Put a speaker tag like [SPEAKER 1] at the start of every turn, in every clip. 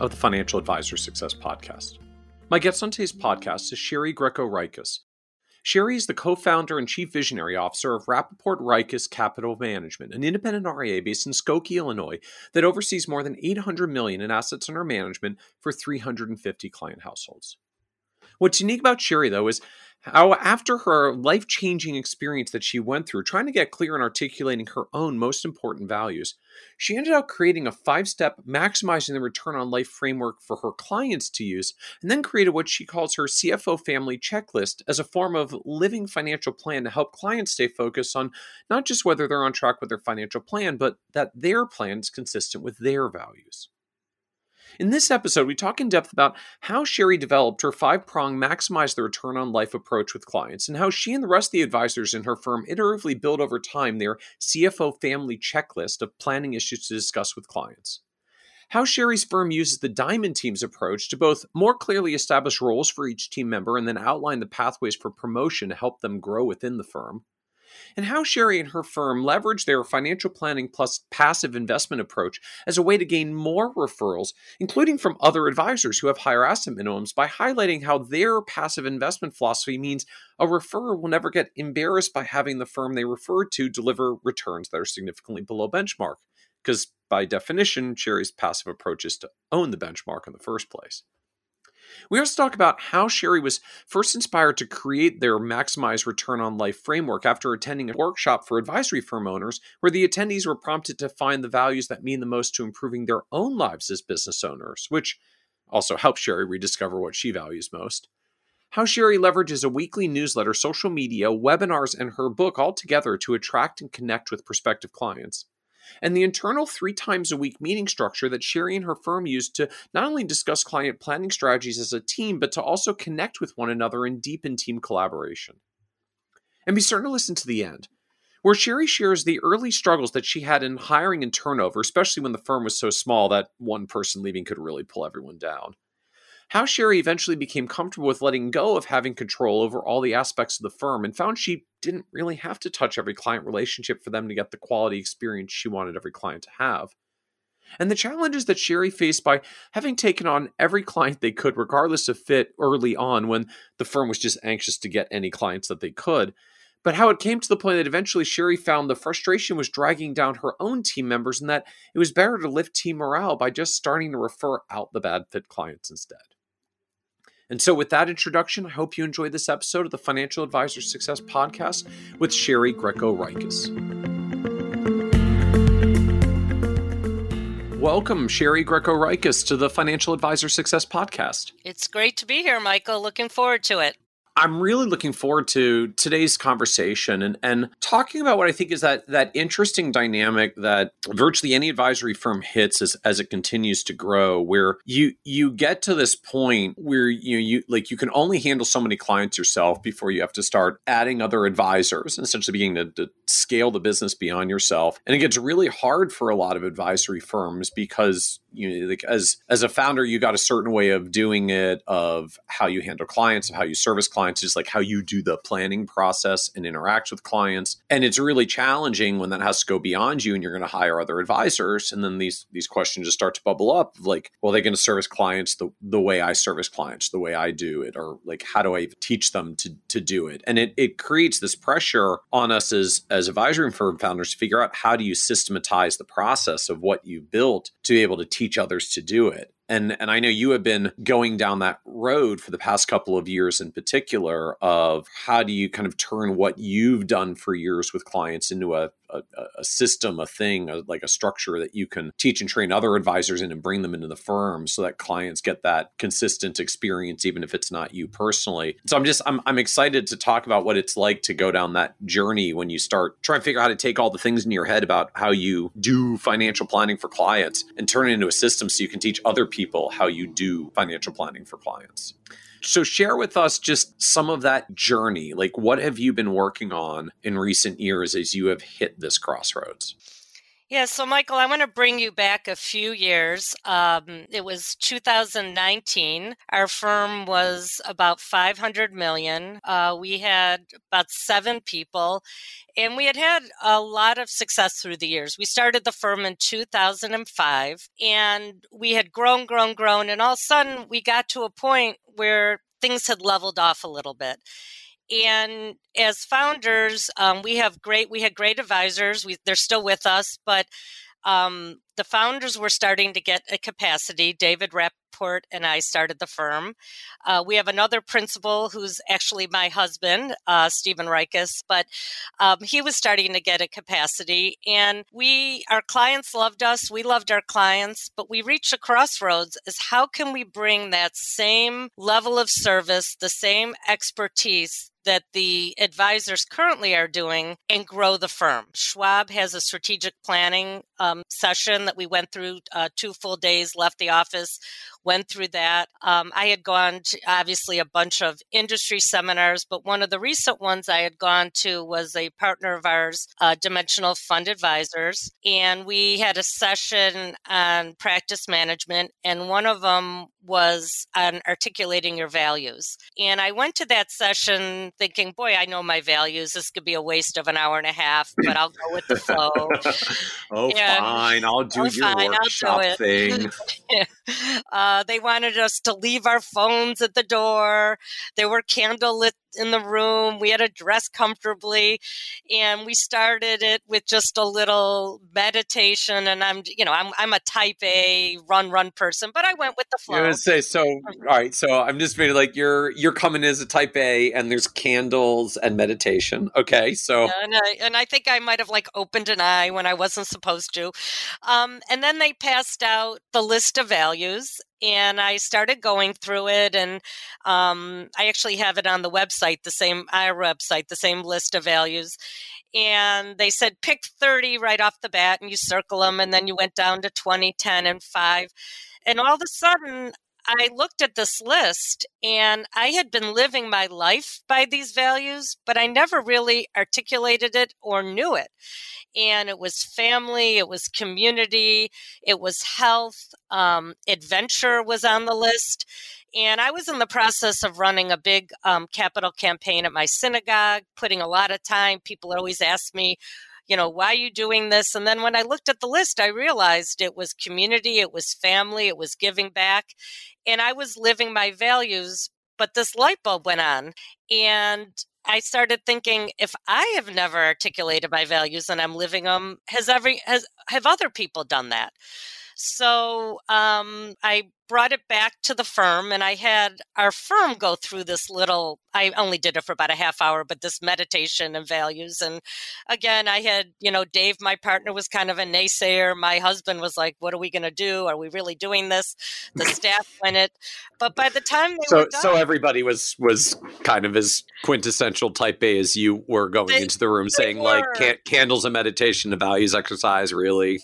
[SPEAKER 1] of the Financial Advisor Success Podcast. My guest on today's podcast is Sherry Greco Reiches. Sherry is the co founder and chief visionary officer of Rappaport Reiches Capital Management, an independent RIA based in Skokie, Illinois, that oversees more than 800 million in assets under management for 350 client households. What's unique about Sherry, though, is how after her life-changing experience that she went through trying to get clear and articulating her own most important values she ended up creating a five-step maximizing the return on life framework for her clients to use and then created what she calls her cfo family checklist as a form of living financial plan to help clients stay focused on not just whether they're on track with their financial plan but that their plan is consistent with their values in this episode, we talk in depth about how Sherry developed her five prong maximize the return on life approach with clients and how she and the rest of the advisors in her firm iteratively build over time their CFO family checklist of planning issues to discuss with clients. How Sherry's firm uses the Diamond Team's approach to both more clearly establish roles for each team member and then outline the pathways for promotion to help them grow within the firm and how Sherry and her firm leverage their financial planning plus passive investment approach as a way to gain more referrals, including from other advisors who have higher asset minimums, by highlighting how their passive investment philosophy means a referrer will never get embarrassed by having the firm they refer to deliver returns that are significantly below benchmark. Because by definition, Sherry's passive approach is to own the benchmark in the first place. We also talk about how Sherry was first inspired to create their Maximize Return on Life framework after attending a workshop for advisory firm owners, where the attendees were prompted to find the values that mean the most to improving their own lives as business owners, which also helped Sherry rediscover what she values most. How Sherry leverages a weekly newsletter, social media, webinars, and her book all together to attract and connect with prospective clients and the internal three times a week meeting structure that Sherry and her firm use to not only discuss client planning strategies as a team, but to also connect with one another and deepen team collaboration. And be certain to listen to the end, where Sherry shares the early struggles that she had in hiring and turnover, especially when the firm was so small that one person leaving could really pull everyone down how Sherry eventually became comfortable with letting go of having control over all the aspects of the firm and found she didn't really have to touch every client relationship for them to get the quality experience she wanted every client to have. And the challenges that Sherry faced by having taken on every client they could, regardless of fit, early on when the firm was just anxious to get any clients that they could. But how it came to the point that eventually Sherry found the frustration was dragging down her own team members and that it was better to lift team morale by just starting to refer out the bad fit clients instead. And so, with that introduction, I hope you enjoyed this episode of the Financial Advisor Success Podcast with Sherry Greco Reiches. Welcome, Sherry Greco Reiches, to the Financial Advisor Success Podcast.
[SPEAKER 2] It's great to be here, Michael. Looking forward to it.
[SPEAKER 1] I'm really looking forward to today's conversation and, and talking about what I think is that that interesting dynamic that virtually any advisory firm hits as, as it continues to grow, where you you get to this point where you you like you can only handle so many clients yourself before you have to start adding other advisors and essentially beginning to, to scale the business beyond yourself. And it gets really hard for a lot of advisory firms because you know, like as as a founder, you got a certain way of doing it, of how you handle clients, of how you service clients, just like how you do the planning process and interact with clients. And it's really challenging when that has to go beyond you, and you're going to hire other advisors, and then these these questions just start to bubble up. Like, well, they're going to service clients the the way I service clients, the way I do it, or like how do I teach them to to do it? And it it creates this pressure on us as as advisory firm founders to figure out how do you systematize the process of what you built to be able to teach teach others to do it and and I know you have been going down that road for the past couple of years in particular of how do you kind of turn what you've done for years with clients into a a, a system, a thing, a, like a structure that you can teach and train other advisors in and bring them into the firm so that clients get that consistent experience, even if it's not you personally. So I'm just I'm I'm excited to talk about what it's like to go down that journey when you start trying to figure out how to take all the things in your head about how you do financial planning for clients and turn it into a system so you can teach other people people how you do financial planning for clients. So, share with us just some of that journey. Like, what have you been working on in recent years as you have hit this crossroads?
[SPEAKER 2] Yeah, so Michael, I want to bring you back a few years. Um, it was 2019. Our firm was about 500 million. Uh, we had about seven people, and we had had a lot of success through the years. We started the firm in 2005, and we had grown, grown, grown, and all of a sudden we got to a point where things had leveled off a little bit and as founders um, we have great we had great advisors. We, they're still with us but um, the founders were starting to get a capacity. David Rappaport and I started the firm. Uh, we have another principal who's actually my husband, uh, Stephen Reiches, but um, he was starting to get a capacity. And we, our clients loved us. We loved our clients, but we reached a crossroads is how can we bring that same level of service, the same expertise that the advisors currently are doing and grow the firm. Schwab has a strategic planning um, session that we went through uh, two full days, left the office, went through that. Um, I had gone to obviously a bunch of industry seminars, but one of the recent ones I had gone to was a partner of ours, uh, Dimensional Fund Advisors, and we had a session on practice management, and one of them was on articulating your values. And I went to that session thinking, boy, I know my values. This could be a waste of an hour and a half, but I'll go with the flow.
[SPEAKER 1] oh, and, fine. I'll do oh, your fine, workshop do thing.
[SPEAKER 2] uh, they wanted us to leave our phones at the door. There were candlelit in the room. We had to dress comfortably. And we started it with just a little meditation. And I'm, you know, I'm, I'm a type A run, run person, but I went with the flow.
[SPEAKER 1] I was gonna say, so, all right. So I'm just maybe like you're, you're coming as a type A and there's candles and meditation. Okay. So,
[SPEAKER 2] and, I, and I think I might have like opened an eye when I wasn't supposed to. Um, and then they passed out the list of values and I started going through it, and um, I actually have it on the website, the same our website, the same list of values. And they said pick 30 right off the bat, and you circle them, and then you went down to 20, 10, and 5. And all of a sudden, I looked at this list and I had been living my life by these values, but I never really articulated it or knew it. And it was family, it was community, it was health, um, adventure was on the list. And I was in the process of running a big um, capital campaign at my synagogue, putting a lot of time. People always ask me, you know, why are you doing this? And then when I looked at the list, I realized it was community, it was family, it was giving back. And I was living my values, but this light bulb went on. And I started thinking if I have never articulated my values and I'm living them, has every has have other people done that? So um, I brought it back to the firm and I had our firm go through this little I only did it for about a half hour but this meditation and values and again I had you know Dave my partner was kind of a naysayer. My husband was like what are we going to do? Are we really doing this? The staff went it but by the time they
[SPEAKER 1] so
[SPEAKER 2] done,
[SPEAKER 1] so everybody was was kind of as quintessential type A as you were going they, into the room saying were. like can, candles and meditation the values exercise really?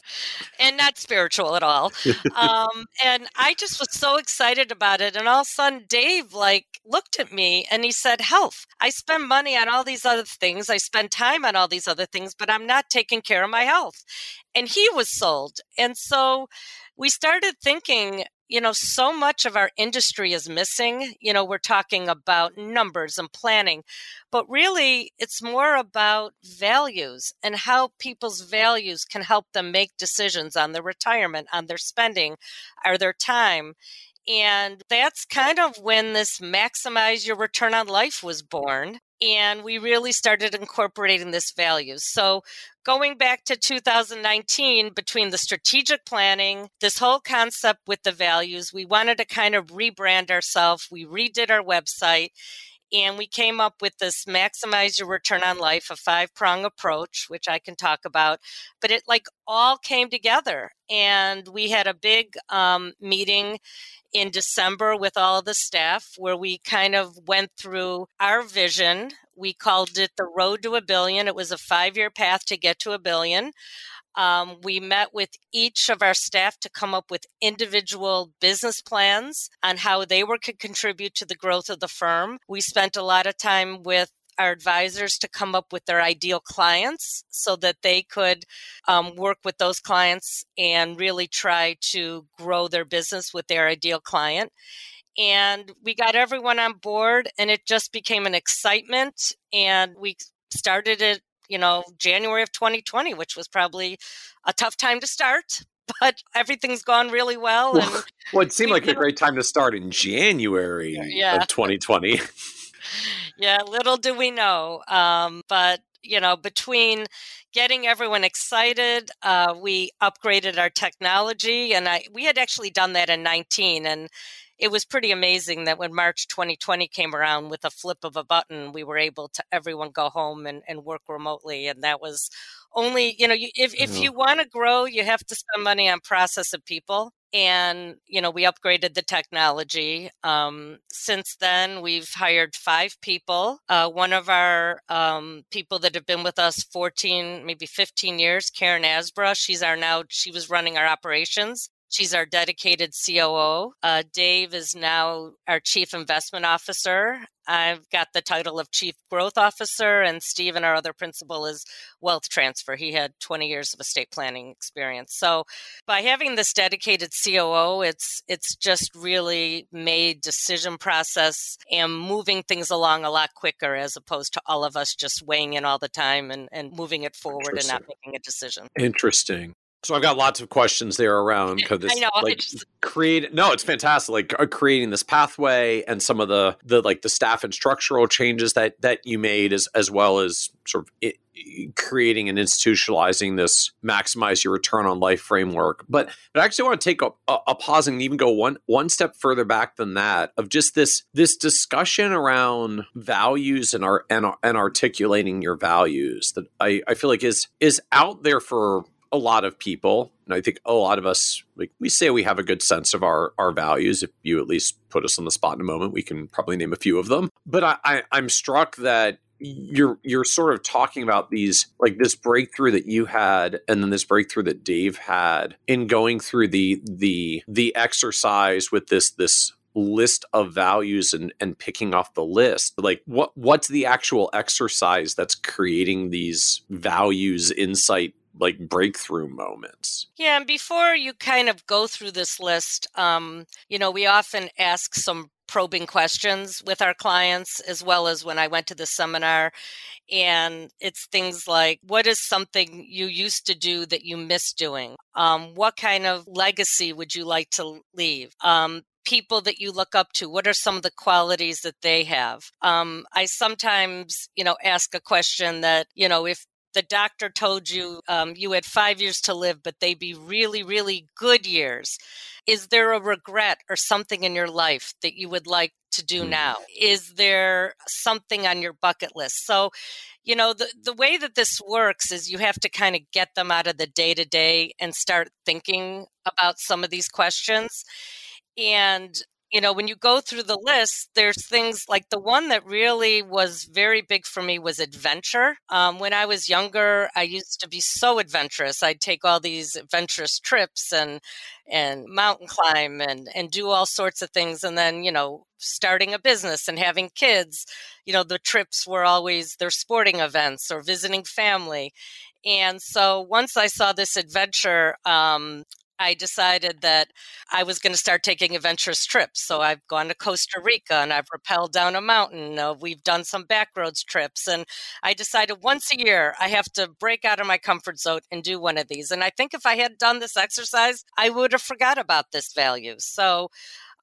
[SPEAKER 2] And not spiritual at all. Um, and I just just was so excited about it. And all of a sudden, Dave like looked at me and he said, Health. I spend money on all these other things. I spend time on all these other things, but I'm not taking care of my health. And he was sold. And so we started thinking, you know, so much of our industry is missing. You know, we're talking about numbers and planning, but really it's more about values and how people's values can help them make decisions on their retirement, on their spending, or their time. And that's kind of when this maximize your return on life was born. And we really started incorporating this values. So going back to 2019, between the strategic planning, this whole concept with the values, we wanted to kind of rebrand ourselves. We redid our website and we came up with this maximize your return on life, a five prong approach, which I can talk about. But it like all came together. And we had a big um, meeting in December with all the staff where we kind of went through our vision. We called it the road to a billion. It was a five year path to get to a billion. Um, we met with each of our staff to come up with individual business plans on how they were could contribute to the growth of the firm. We spent a lot of time with our advisors to come up with their ideal clients so that they could um, work with those clients and really try to grow their business with their ideal client. And we got everyone on board, and it just became an excitement. And we started it, you know, January of 2020, which was probably a tough time to start, but everything's gone really well. And
[SPEAKER 1] well, it seemed like a great time to start in January yeah. of 2020.
[SPEAKER 2] yeah, little do we know. Um, but you know, between getting everyone excited, uh, we upgraded our technology, and I we had actually done that in 19, and it was pretty amazing that when March 2020 came around, with a flip of a button, we were able to everyone go home and, and work remotely, and that was only you know if if you want to grow, you have to spend money on process of people and you know we upgraded the technology um, since then we've hired five people uh, one of our um, people that have been with us 14 maybe 15 years karen asbra she's our now she was running our operations She's our dedicated COO. Uh, Dave is now our Chief Investment Officer. I've got the title of Chief Growth Officer, and Stephen, our other principal, is Wealth Transfer. He had 20 years of estate planning experience. So, by having this dedicated COO, it's it's just really made decision process and moving things along a lot quicker, as opposed to all of us just weighing in all the time and, and moving it forward and not making a decision.
[SPEAKER 1] Interesting. So I've got lots of questions there around because this know, like just... create no, it's fantastic. Like uh, creating this pathway and some of the the like the staff and structural changes that that you made as as well as sort of it, creating and institutionalizing this maximize your return on life framework. But but I actually want to take a, a, a pause and even go one one step further back than that of just this this discussion around values and our and, and articulating your values that I, I feel like is is out there for a lot of people, and I think a lot of us, like we say we have a good sense of our our values. If you at least put us on the spot in a moment, we can probably name a few of them. But I, I I'm struck that you're you're sort of talking about these like this breakthrough that you had and then this breakthrough that Dave had in going through the the the exercise with this this list of values and and picking off the list like what what's the actual exercise that's creating these values insight like breakthrough moments.
[SPEAKER 2] Yeah, and before you kind of go through this list, um, you know, we often ask some probing questions with our clients as well as when I went to the seminar. And it's things like what is something you used to do that you miss doing? Um, what kind of legacy would you like to leave? Um, people that you look up to what are some of the qualities that they have um, i sometimes you know ask a question that you know if the doctor told you um, you had five years to live, but they'd be really, really good years. Is there a regret or something in your life that you would like to do mm. now? Is there something on your bucket list? So, you know, the, the way that this works is you have to kind of get them out of the day to day and start thinking about some of these questions. And you know, when you go through the list, there's things like the one that really was very big for me was adventure. Um, when I was younger, I used to be so adventurous. I'd take all these adventurous trips and and mountain climb and and do all sorts of things. And then, you know, starting a business and having kids, you know, the trips were always their sporting events or visiting family. And so once I saw this adventure, um, I decided that I was going to start taking adventurous trips. So I've gone to Costa Rica and I've rappelled down a mountain. Uh, we've done some backroads trips. And I decided once a year I have to break out of my comfort zone and do one of these. And I think if I had done this exercise, I would have forgot about this value. So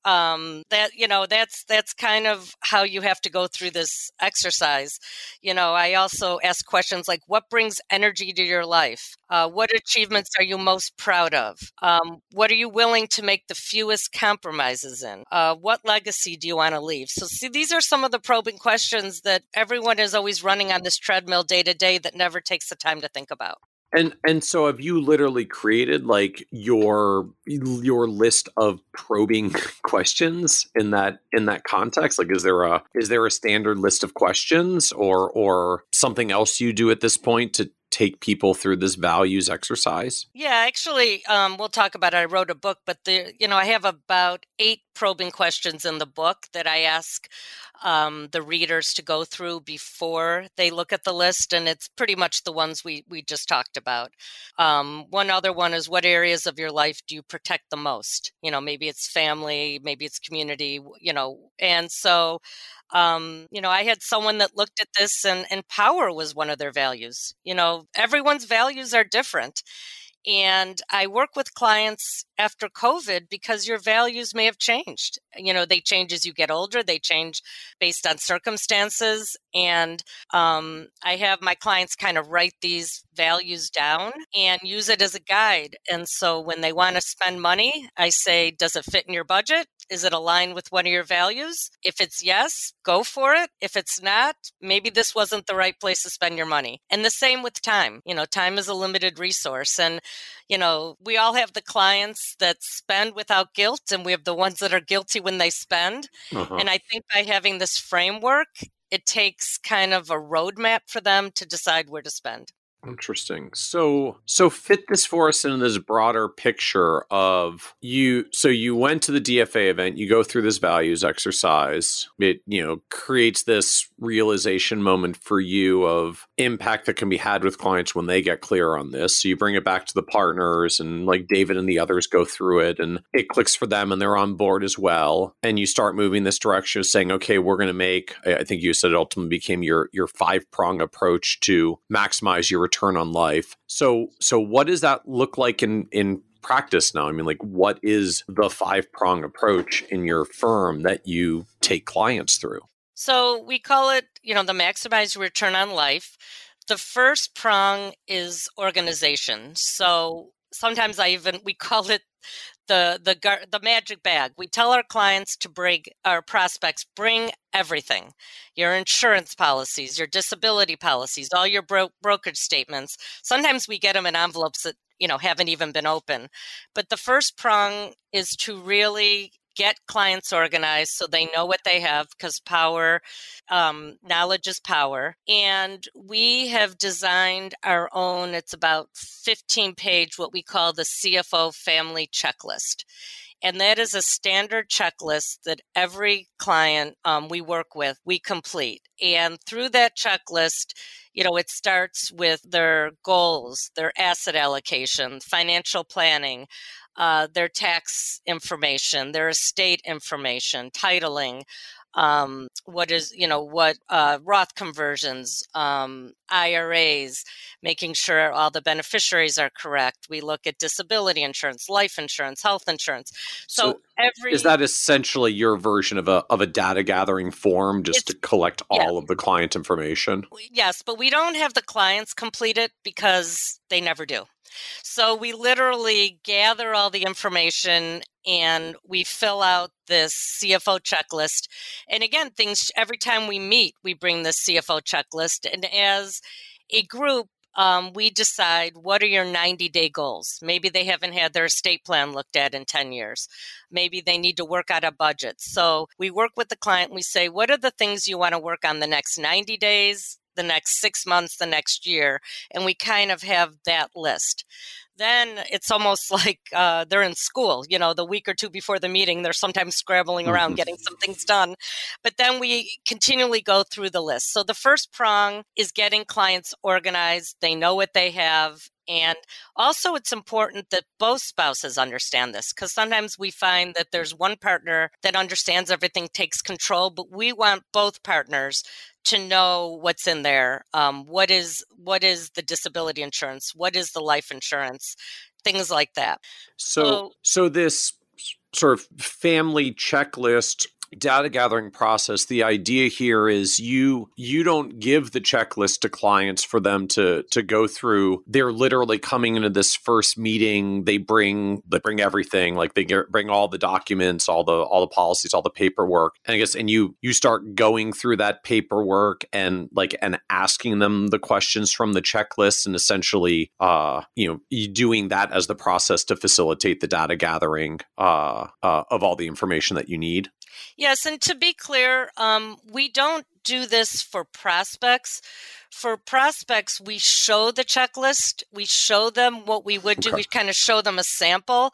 [SPEAKER 2] um, that you know that's that's kind of how you have to go through this exercise. You know i also ask questions like what brings energy to your life? Uh, what achievements are you most proud of? Um, what are you willing to make the fewest compromises in? Uh, what legacy do you want to leave? So see these are some of the probing questions that everyone is always running on this treadmill day to day that never takes the time to think about
[SPEAKER 1] and and so have you literally created like your your list of probing questions in that in that context? Like is there a is there a standard list of questions or or something else you do at this point to take people through this values exercise?
[SPEAKER 2] Yeah, actually, um, we'll talk about it. I wrote a book, but the you know I have about eight probing questions in the book that I ask um, the readers to go through before they look at the list, and it's pretty much the ones we we just talked about. Um, one other one is what areas of your life do you protect the most? You know, maybe it's family, maybe it's community. You know, and so um, you know, I had someone that looked at this and, and power was one of their values. You know, everyone's values are different. And I work with clients after COVID because your values may have changed. You know, they change as you get older, they change based on circumstances. And um, I have my clients kind of write these values down and use it as a guide. And so when they want to spend money, I say, Does it fit in your budget? Is it aligned with one of your values? If it's yes, go for it. If it's not, maybe this wasn't the right place to spend your money. And the same with time. You know, time is a limited resource. And, you know, we all have the clients that spend without guilt, and we have the ones that are guilty when they spend. Uh-huh. And I think by having this framework, it takes kind of a roadmap for them to decide where to spend.
[SPEAKER 1] Interesting. So so fit this for us in this broader picture of you so you went to the DFA event, you go through this values exercise. It, you know, creates this realization moment for you of impact that can be had with clients when they get clear on this. So you bring it back to the partners and like David and the others go through it and it clicks for them and they're on board as well. And you start moving this direction of saying, okay, we're going to make I think you said it ultimately became your your five prong approach to maximize your return on life. So so what does that look like in in practice now? I mean, like what is the five prong approach in your firm that you take clients through?
[SPEAKER 2] So we call it, you know, the maximize return on life. The first prong is organization. So sometimes I even we call it the the the magic bag. We tell our clients to bring our prospects bring everything. Your insurance policies, your disability policies, all your bro- brokerage statements. Sometimes we get them in envelopes that you know haven't even been open. But the first prong is to really get clients organized so they know what they have because power um, knowledge is power and we have designed our own it's about 15 page what we call the cfo family checklist and that is a standard checklist that every client um, we work with we complete and through that checklist you know it starts with their goals their asset allocation financial planning uh, their tax information, their estate information, titling, um, what is you know what uh, Roth conversions, um, IRAs, making sure all the beneficiaries are correct. We look at disability insurance, life insurance, health insurance. So, so every
[SPEAKER 1] is that essentially your version of a of a data gathering form, just to collect all yeah. of the client information.
[SPEAKER 2] Yes, but we don't have the clients complete it because they never do. So we literally gather all the information and we fill out this CFO checklist. And again, things every time we meet, we bring this CFO checklist. And as a group, um, we decide what are your 90 day goals. Maybe they haven't had their estate plan looked at in 10 years. Maybe they need to work out a budget. So we work with the client. We say, what are the things you want to work on the next 90 days, the next six months, the next year. And we kind of have that list. Then it's almost like uh, they're in school, you know, the week or two before the meeting, they're sometimes scrambling around mm-hmm. getting some things done. But then we continually go through the list. So the first prong is getting clients organized. They know what they have and also, it's important that both spouses understand this because sometimes we find that there's one partner that understands everything, takes control, but we want both partners to know what's in there. Um, what is what is the disability insurance? What is the life insurance? Things like that.
[SPEAKER 1] So, so, so this sort of family checklist data gathering process the idea here is you you don't give the checklist to clients for them to to go through. They're literally coming into this first meeting. They bring they bring everything like they get, bring all the documents all the all the policies all the paperwork. And i guess and you you start going through that paperwork and like and asking them the questions from the checklist and essentially uh you know doing that as the process to facilitate the data gathering uh, uh of all the information that you need
[SPEAKER 2] Yes, and to be clear, um, we don't do this for prospects. for prospects, we show the checklist. We show them what we would do. Okay. We kind of show them a sample.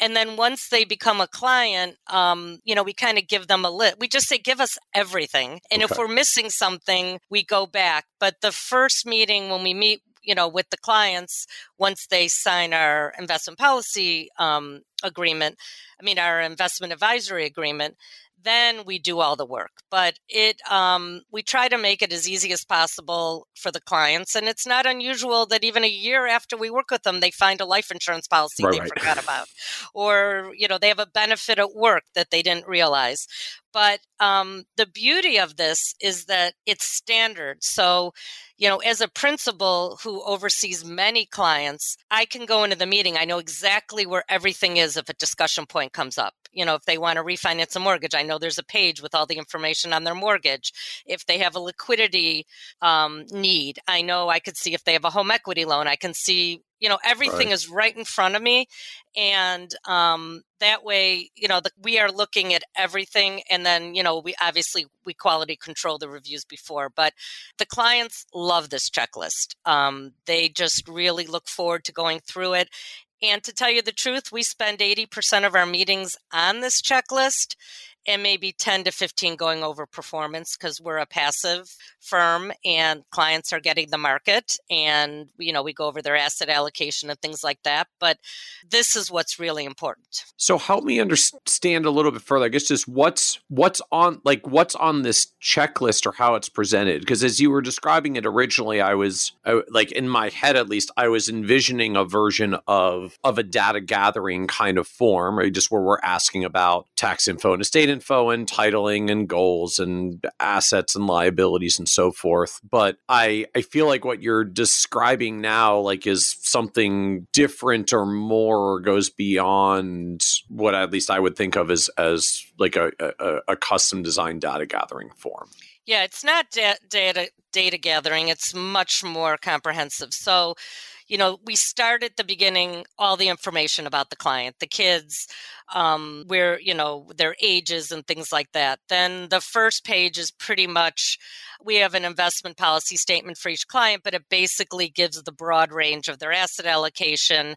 [SPEAKER 2] And then once they become a client, um, you know, we kind of give them a list. We just say, give us everything. And okay. if we're missing something, we go back. But the first meeting when we meet, you know, with the clients, once they sign our investment policy um, agreement, I mean, our investment advisory agreement, then we do all the work. But it, um, we try to make it as easy as possible for the clients, and it's not unusual that even a year after we work with them, they find a life insurance policy right, they right. forgot about, or you know they have a benefit at work that they didn't realize. But um, the beauty of this is that it's standard. So, you know, as a principal who oversees many clients, I can go into the meeting. I know exactly where everything is if a discussion point comes up. You know, if they want to refinance a mortgage, I know there's a page with all the information on their mortgage. If they have a liquidity um, need, I know I could see if they have a home equity loan. I can see you know everything right. is right in front of me and um, that way you know the, we are looking at everything and then you know we obviously we quality control the reviews before but the clients love this checklist um, they just really look forward to going through it and to tell you the truth we spend 80% of our meetings on this checklist and maybe 10 to 15 going over performance because we're a passive firm and clients are getting the market and you know we go over their asset allocation and things like that but this is what's really important
[SPEAKER 1] so help me understand a little bit further i guess just what's what's on like what's on this checklist or how it's presented because as you were describing it originally i was I, like in my head at least i was envisioning a version of of a data gathering kind of form right? just where we're asking about tax info and estate info and titling and goals and assets and liabilities and so forth. But I I feel like what you're describing now like is something different or more or goes beyond what at least I would think of as as like a, a, a custom design data gathering form.
[SPEAKER 2] Yeah, it's not da- data data gathering. It's much more comprehensive. So you know, we start at the beginning all the information about the client, the kids, um, where, you know, their ages and things like that. Then the first page is pretty much we have an investment policy statement for each client, but it basically gives the broad range of their asset allocation.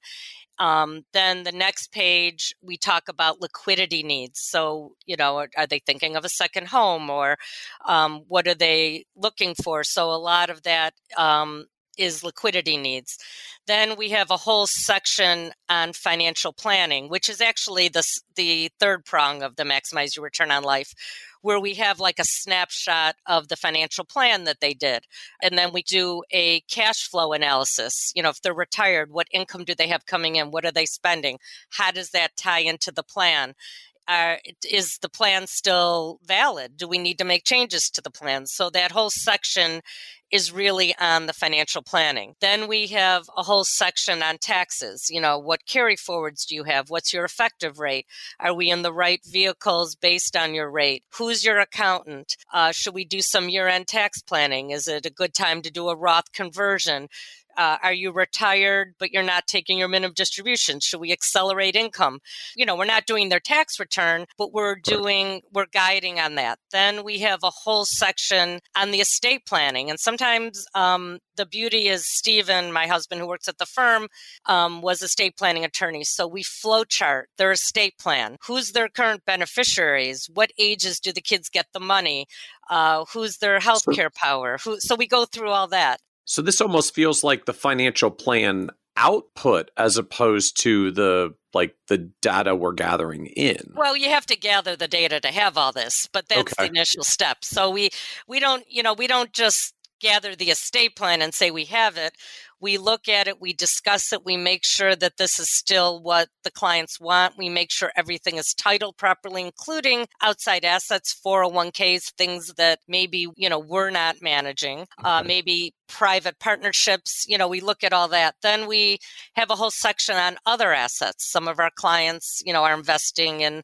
[SPEAKER 2] Um, then the next page, we talk about liquidity needs. So, you know, are, are they thinking of a second home or um, what are they looking for? So, a lot of that um, is liquidity needs. Then we have a whole section on financial planning, which is actually the, the third prong of the maximize your return on life, where we have like a snapshot of the financial plan that they did. And then we do a cash flow analysis. You know, if they're retired, what income do they have coming in? What are they spending? How does that tie into the plan? Is the plan still valid? Do we need to make changes to the plan? So that whole section is really on the financial planning. Then we have a whole section on taxes. You know, what carry forwards do you have? What's your effective rate? Are we in the right vehicles based on your rate? Who's your accountant? Uh, should we do some year end tax planning? Is it a good time to do a Roth conversion? Uh, are you retired, but you're not taking your minimum distribution? Should we accelerate income? You know, we're not doing their tax return, but we're doing, we're guiding on that. Then we have a whole section on the estate planning. And sometimes um, the beauty is Stephen, my husband who works at the firm, um, was estate planning attorney. So we flow chart their estate plan. Who's their current beneficiaries? What ages do the kids get the money? Uh, who's their healthcare power? Who, so we go through all that.
[SPEAKER 1] So this almost feels like the financial plan output as opposed to the like the data we're gathering in.
[SPEAKER 2] Well, you have to gather the data to have all this, but that's okay. the initial step. So we we don't, you know, we don't just gather the estate plan and say we have it. We look at it, we discuss it, we make sure that this is still what the clients want. We make sure everything is titled properly, including outside assets, 401ks, things that maybe, you know, we're not managing, uh, maybe private partnerships. You know, we look at all that. Then we have a whole section on other assets. Some of our clients, you know, are investing in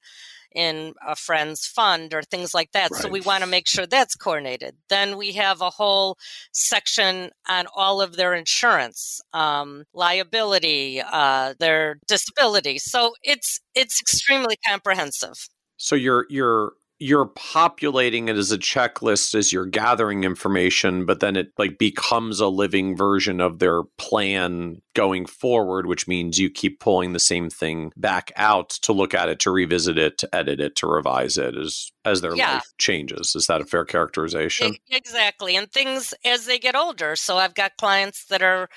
[SPEAKER 2] in a friend's fund or things like that. Right. So we want to make sure that's coordinated. Then we have a whole section on all of their insurance, um, liability, uh, their disability. So it's it's extremely comprehensive.
[SPEAKER 1] So you're you're you're populating it as a checklist as you're gathering information, but then it like becomes a living version of their plan going forward, which means you keep pulling the same thing back out to look at it, to revisit it, to edit it, to revise it as as their yeah. life changes. Is that a fair characterization?
[SPEAKER 2] Exactly. And things as they get older. So I've got clients that are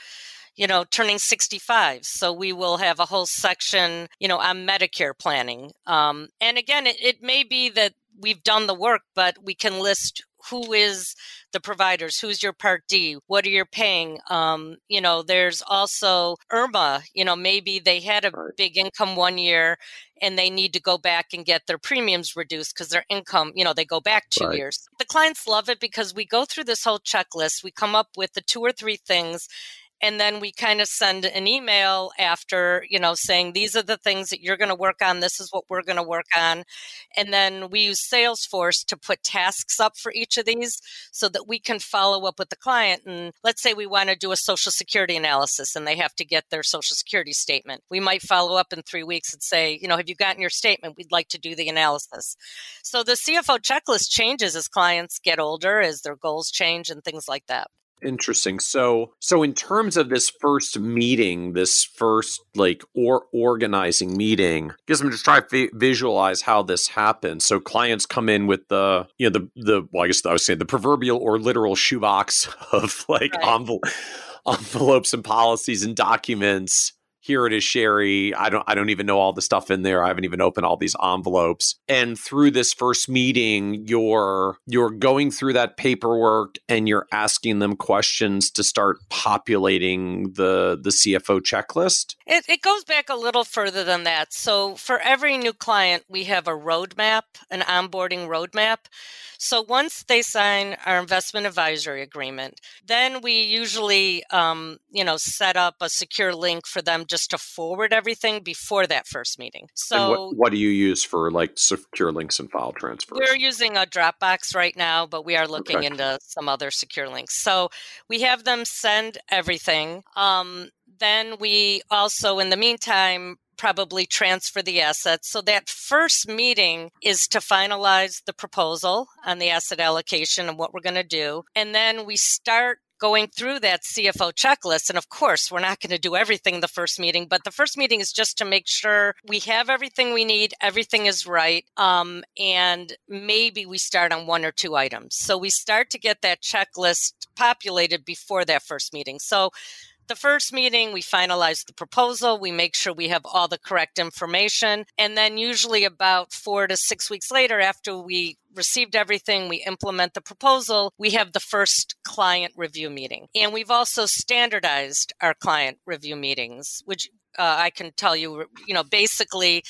[SPEAKER 2] you know, turning 65. So we will have a whole section, you know, on Medicare planning. Um, and again, it, it may be that we've done the work, but we can list who is the providers who's your part d what are you paying um, you know there's also IRMAA you know maybe they had a big income one year and they need to go back and get their premiums reduced because their income you know they go back two right. years. The clients love it because we go through this whole checklist. We come up with the two or three things and then we kind of send an email after you know saying these are the things that you're going to work on this is what we're going to work on and then we use salesforce to put tasks up for each of these so that we can follow up with the client and let's say we want to do a social security analysis and they have to get their social security statement. We might follow up in three weeks and say you know have you gotten your statement? We'd like to do the analysis. So the cfo checklist changes as clients get older as their goals change and things like that
[SPEAKER 1] Interesting. So, so in terms of this first meeting, this first like or organizing meeting, guess I'm just trying to visualize how this happens. So, clients come in with the, you know, the the well, I guess I was saying the proverbial or literal shoebox of like right. envelopes and policies and documents here it is sherry. I don't i don't even know all the stuff in there. I haven't even opened all these envelopes. And through this first meeting you're you're going through that paperwork and you're asking them questions to start populating the the cfo checklist?
[SPEAKER 2] It, it goes back a little further than that. So for every new client we have a roadmap an onboarding roadmap. So once they sign our investment advisory agreement, then we usually, um, you know, set up a secure link for them just to forward everything before that first meeting. So
[SPEAKER 1] what, what, do you use for like secure links and file transfers?
[SPEAKER 2] We're using a Dropbox right now, but we are looking okay. into some other secure links. So we have them send everything. Um, then we also, in the meantime, probably transfer the assets. So that first meeting is to finalize the proposal on the asset allocation and what we're going to do. And then we start going through that CFO checklist. And of course, we're not going to do everything the first meeting, but the first meeting is just to make sure we have everything we need, everything is right. Um, and maybe we start on one or two items. So we start to get that checklist populated before that first meeting. So the first meeting, we finalize the proposal, we make sure we have all the correct information. And then, usually, about four to six weeks later, after we received everything, we implement the proposal, we have the first client review meeting. And we've also standardized our client review meetings, which uh, I can tell you, you know, basically,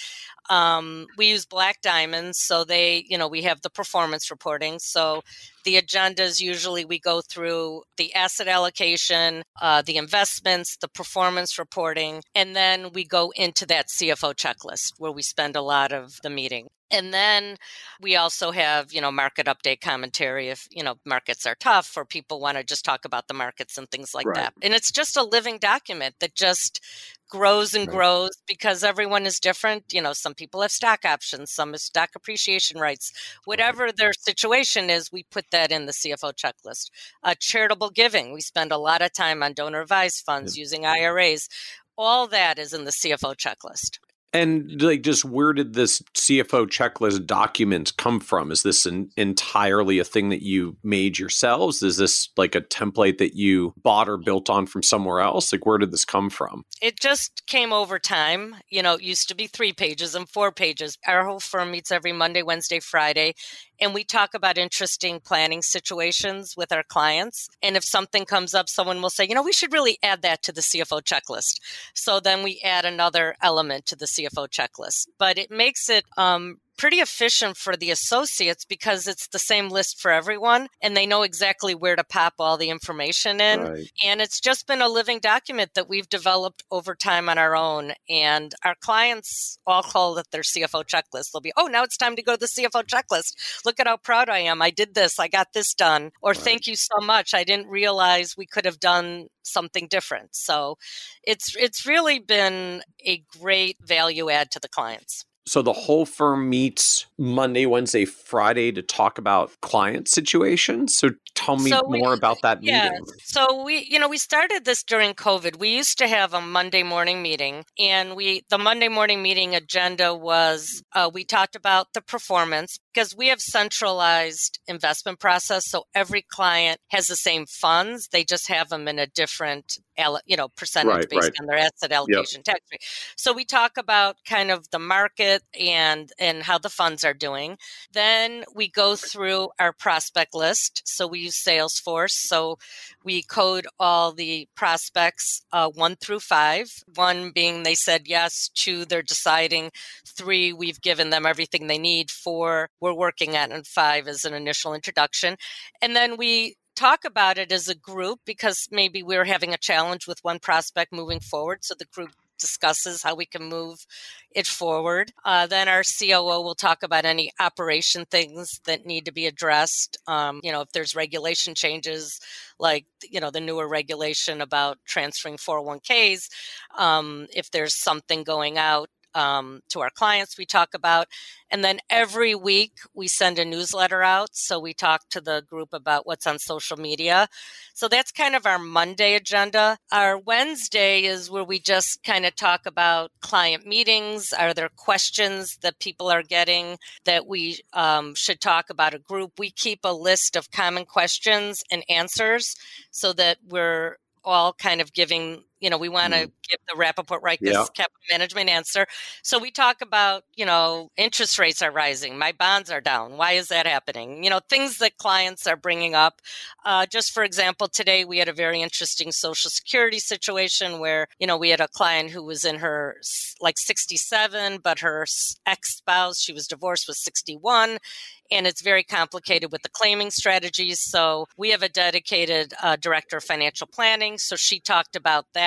[SPEAKER 2] um, we use Black Diamonds, so they, you know, we have the performance reporting. So the agendas usually we go through the asset allocation, uh, the investments, the performance reporting, and then we go into that CFO checklist where we spend a lot of the meeting. And then we also have, you know, market update commentary if, you know, markets are tough or people want to just talk about the markets and things like right. that. And it's just a living document that just grows and right. grows because everyone is different. You know, some people have stock options, some have stock appreciation rights. Whatever right. their situation is, we put that in the CFO checklist. Uh, charitable giving, we spend a lot of time on donor advised funds using IRAs. All that is in the CFO checklist.
[SPEAKER 1] And like, just where did this CFO checklist document come from? Is this an entirely a thing that you made yourselves? Is this like a template that you bought or built on from somewhere else? Like, where did this come from?
[SPEAKER 2] It just came over time. You know, it used to be three pages and four pages. Our whole firm meets every Monday, Wednesday, Friday, and we talk about interesting planning situations with our clients. And if something comes up, someone will say, you know, we should really add that to the CFO checklist. So then we add another element to the CFO checklist. But it makes it um, pretty efficient for the associates because it's the same list for everyone and they know exactly where to pop all the information in. Right. And it's just been a living document that we've developed over time on our own. And our clients all call it their CFO checklist. They'll be, oh, now it's time to go to the CFO checklist. Look at how proud I am. I did this. I got this done. Or right. thank you so much. I didn't realize we could have done something different. So it's it's really been a great value add to the clients.
[SPEAKER 1] So the whole firm meets Monday, Wednesday, Friday to talk about client situations. So tell me
[SPEAKER 2] So we-
[SPEAKER 1] more about that
[SPEAKER 2] Yeah.
[SPEAKER 1] meeting.
[SPEAKER 2] So we, you know, we started this during COVID. We used to have a Monday morning meeting, and we, the Monday morning meeting agenda was uh, we talked about the performance because we have centralized investment process. So every client has the same funds. They just have them in a different, you know, percentage
[SPEAKER 1] Right,
[SPEAKER 2] based
[SPEAKER 1] right.
[SPEAKER 2] on their asset allocation tax rate. So we talk about kind of the market and and how the funds are doing. Then we go through our prospect list. So we use Salesforce. So we code all the prospects uh, one through five. One being they said yes. Two, they're deciding. Three, we've given them everything they need. Four, we're working at, and five is an initial introduction. And then we talk about it as a group because maybe we're having a challenge with one prospect moving forward. So the group discusses how we can move it forward. Uh, then our COO will talk about any operation things that need to be addressed. Um, you know, if there's regulation changes, like you know the newer regulation about transferring 401ks, um, if there's something going out. Um, to our clients, we talk about, and then every week we send a newsletter out. So we talk to the group about what's on social media. So that's kind of our Monday agenda. Our Wednesday is where we just kind of talk about client meetings. Are there questions that people are getting that we um, should talk about a group? We keep a list of common questions and answers so that we're all kind of giving, you know, we want to give the Rappaport Reiches
[SPEAKER 1] Yeah.
[SPEAKER 2] capital management answer. So we talk about, you know, interest rates are rising, my bonds are down. Why is that happening? You know, things that clients are bringing up. Uh, just for example, today we had a very interesting Social Security situation where, you know, we had a client who was in her like 67, but her ex spouse, she was divorced, was 61 and it's very complicated with the claiming strategies. So we have a dedicated uh, director of financial planning. So she talked about that.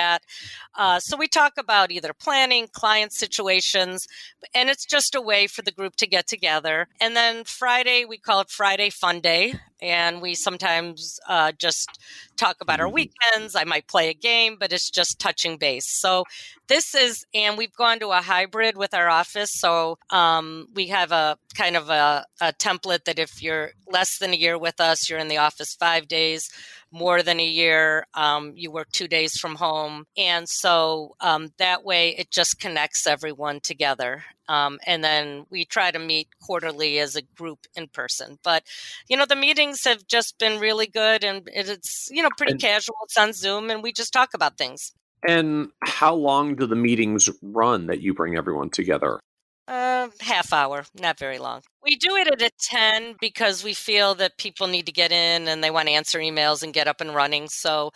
[SPEAKER 2] Uh, so we talk about either planning, client situations, and it's just a way for the group to get together. And then Friday, we call it Friday Fun Day. And we sometimes uh, just talk about our weekends. I might play a game, but it's just touching base. So this is, and we've gone to a hybrid with our office. So um, we have a kind of a, a template that if you're less than a year with us, you're in the office five days. More than a year, um, you work two days from home. And so um, that way it just connects everyone together. Um, and then we try to meet quarterly as a group in person. But, you know, the meetings have just been really good and it's, you know, pretty
[SPEAKER 1] And-
[SPEAKER 2] casual. It's on Zoom and we just talk about things.
[SPEAKER 1] And how long do the meetings run that you bring everyone together?
[SPEAKER 2] Uh, half hour, not very long. We do it at a 10 because we feel that people need to get in and they want to answer emails and get up and running. So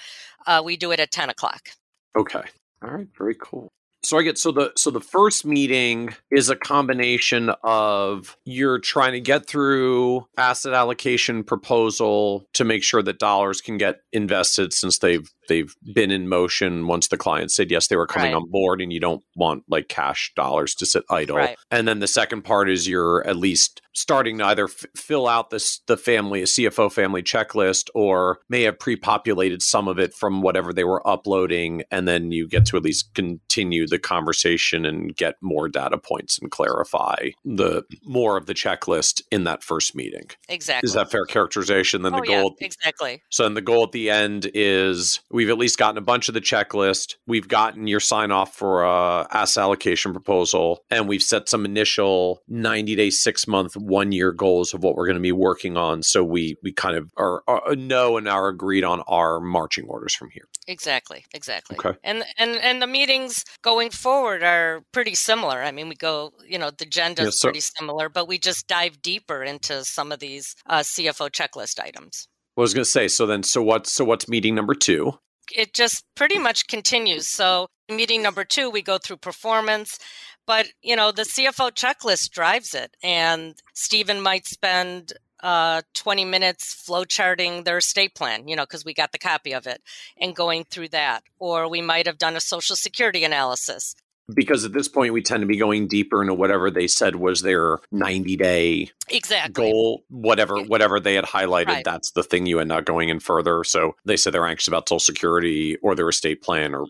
[SPEAKER 2] uh, we do it at 10 o'clock.
[SPEAKER 1] Okay. All right. Very cool. So I get so the so the first meeting is a combination of you're trying to get through asset allocation proposal to make sure that dollars can get invested since they've they've been in motion once the client said yes they were coming
[SPEAKER 2] Right.
[SPEAKER 1] on board and you don't want like cash dollars to sit idle.
[SPEAKER 2] Right.
[SPEAKER 1] And then the second part is you're at least starting to either f- fill out this the family a CFO family checklist or may have pre-populated some of it from whatever they were uploading and then you get to at least continue the conversation and get more data points and clarify the more of the checklist in that first meeting.
[SPEAKER 2] Exactly.
[SPEAKER 1] Is that fair characterization? Then
[SPEAKER 2] oh,
[SPEAKER 1] the
[SPEAKER 2] yeah,
[SPEAKER 1] goal
[SPEAKER 2] exactly.
[SPEAKER 1] so then the goal at the end is we've at least gotten a bunch of the checklist. We've gotten your sign off for a asset allocation proposal, and we've set some initial 90 day, six month, one year goals of what we're going to be working on. So we we kind of are, are know and are agreed on our marching orders from here.
[SPEAKER 2] Exactly, exactly.
[SPEAKER 1] Okay.
[SPEAKER 2] And and and the meetings going forward are pretty similar. I mean, we go, you know, the agenda is
[SPEAKER 1] so-
[SPEAKER 2] pretty similar, but we just dive deeper into some of these uh, CFO checklist items.
[SPEAKER 1] I was going to say. So then, so what's so what's meeting number two?
[SPEAKER 2] It just pretty much continues. So, meeting number two, we go through performance, but you know, the CFO checklist drives it, and Stephen might spend. Uh, 20 minutes flowcharting their estate plan, you know, because we got the copy of it and going through that. Or we might have done a social security analysis.
[SPEAKER 1] Because at this point, we tend to be going deeper into whatever they said was their 90 day
[SPEAKER 2] Exactly.
[SPEAKER 1] goal whatever whatever they had highlighted
[SPEAKER 2] Right.
[SPEAKER 1] that's the thing you end up going in further so they said they're anxious about social security or their estate plan or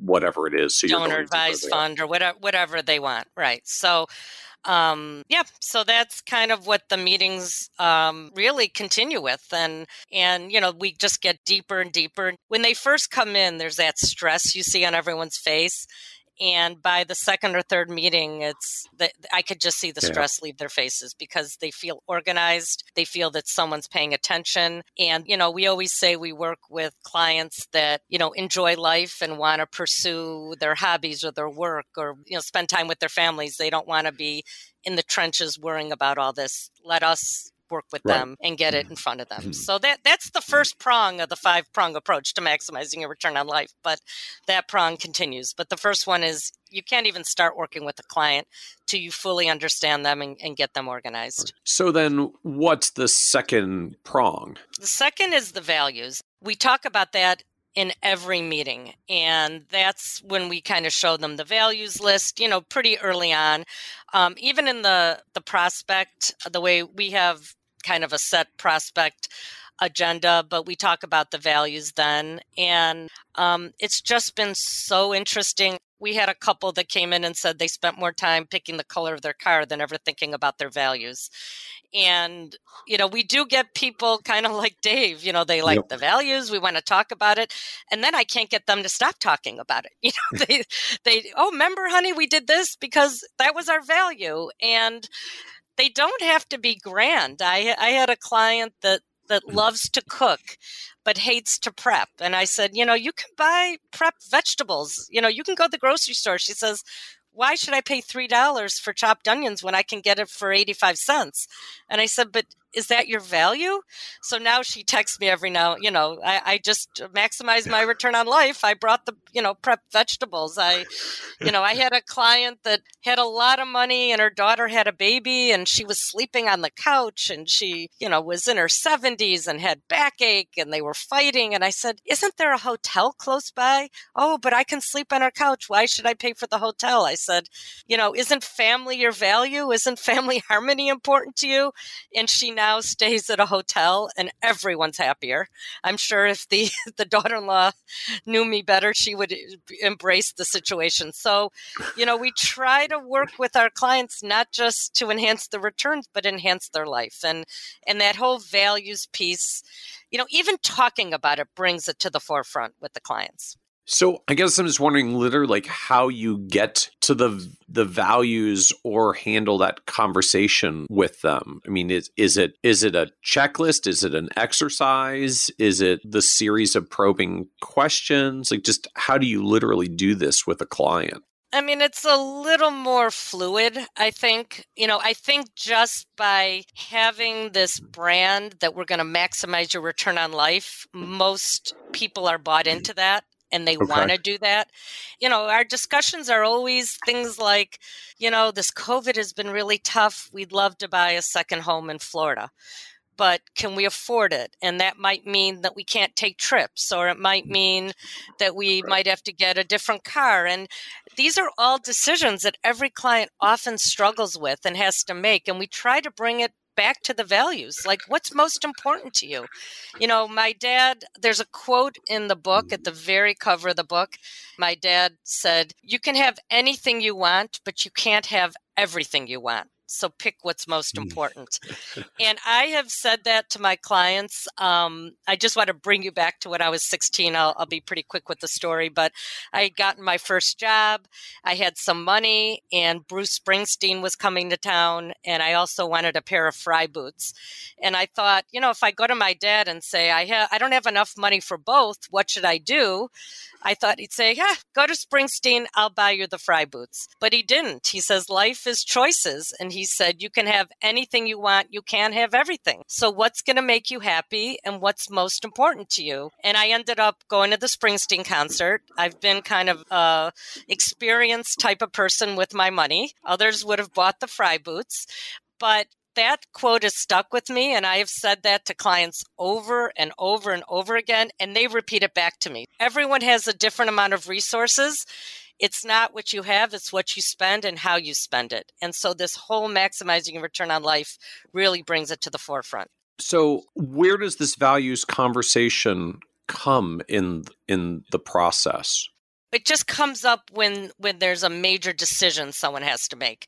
[SPEAKER 1] whatever it is so you're
[SPEAKER 2] donor advised fund or whatever whatever they want right so um, yeah, so that's kind of what the meetings um, really continue with, and and you know we just get deeper and deeper. When they first come in, there's that stress you see on everyone's face, and by the second or third meeting it's that i could just see the stress yeah. leave their faces because they feel organized they feel that someone's paying attention and you know we always say we work with clients that you know enjoy life and want to pursue their hobbies or their work or you know spend time with their families they don't want to be in the trenches worrying about all this let us work with right. them and get it mm-hmm. in front of them. Mm-hmm. So that that's the first prong of the five prong approach to maximizing your return on life. But that prong continues. But the first one is you can't even start working with a client till you fully understand them and, and get them organized.
[SPEAKER 1] So then what's the second prong?
[SPEAKER 2] The second is the values. We talk about that in every meeting. And that's when we kind of show them the values list, you know, pretty early on. Um, even in the, the prospect, the way we have kind of a set prospect agenda, but we talk about the values then. And um, it's just been so interesting. We had a couple that came in and said they spent more time picking the color of their car than ever thinking about their values. And, you know, we do get people kind of like Dave, you know, they like yep. the values, we want to talk about it. And then I can't get them to stop talking about it. You know, they, they, oh, remember, honey, we did this because that was our value. And, they don't have to be grand. I I had a client that that mm. loves to cook but hates to prep and i said you know you can buy prep vegetables you know you can go to the grocery store she says why should i pay three dollars for chopped onions when i can get it for 85 cents and i said but is that your value? So now she texts me every now, you know, I, I just maximize my return on life. I brought the, you know, prep vegetables. I, you know, I had a client that had a lot of money and her daughter had a baby and she was sleeping on the couch and she, you know, was in her 70s and had backache and they were fighting. And I said, Isn't there a hotel close by? Oh, but I can sleep on our couch. Why should I pay for the hotel? I said, You know, isn't family your value? Isn't family harmony important to you? And she now stays at a hotel and everyone's happier. I'm sure if the, the daughter in law knew me better, she would eh, embrace the situation. So, you know, we try to work with our clients not just to enhance the returns, but enhance their life. And, and that whole values piece, you know, even talking about it brings it to the forefront with the clients.
[SPEAKER 1] So I guess I'm just wondering, literally, like how you get to the the values or handle that conversation with them. I mean, is is it is it a checklist? Is it an exercise? Is it the series of probing questions? Like, just how do you literally do this with a client?
[SPEAKER 2] I mean, it's a little more fluid, I think. You know, I think just by having this brand that we're going to maximize your return on life, mm. most people are bought into that and they okay. want to do that. You know, our discussions are always things like, you know, this COVID has been really tough. We'd love to buy a second home in Florida. But can we afford it? And that might mean that we can't take trips, or it might mm. mean that we might have to get a different car. And these are all decisions that every client often struggles with and has to make. And we try to bring it back to the values. Like, what's most important to you? You know, my dad, there's a quote in the book at the very cover of the book. My dad said, You can have anything you want, but you can't have everything you want. So pick what's most hmm. important. and I have said that to my clients. Um, I just want to bring you back to when I was 16. I'll, I'll be pretty quick with the story, but I had gotten my first job. I had some money, and Bruce Springsteen was coming to town. And I also wanted a pair of Frye boots. And I thought, you know, if I go to my dad and say, I, ha- I don't have enough money for both, what should I do? I thought he'd say, Yeah, go to Springsteen, I'll buy you the Frye boots. But he didn't. He says, Life is choices. And he said, You can have anything you want, you can't have everything. So, what's going to make you happy and what's most important to you? And I ended up going to the Springsteen concert. I've been kind of a experienced type of person with my money. Others would have bought the Frye boots. But that quote has stuck with me and I have said that to clients over and over and over again and they repeat it back to me. Everyone has a different amount of resources. It's not what you have, it's what you spend and how you spend it. And so this whole maximizing return on life really brings it to the forefront.
[SPEAKER 1] So where does this values conversation come in in the process?
[SPEAKER 2] It just comes up when when there's a major decision someone has to make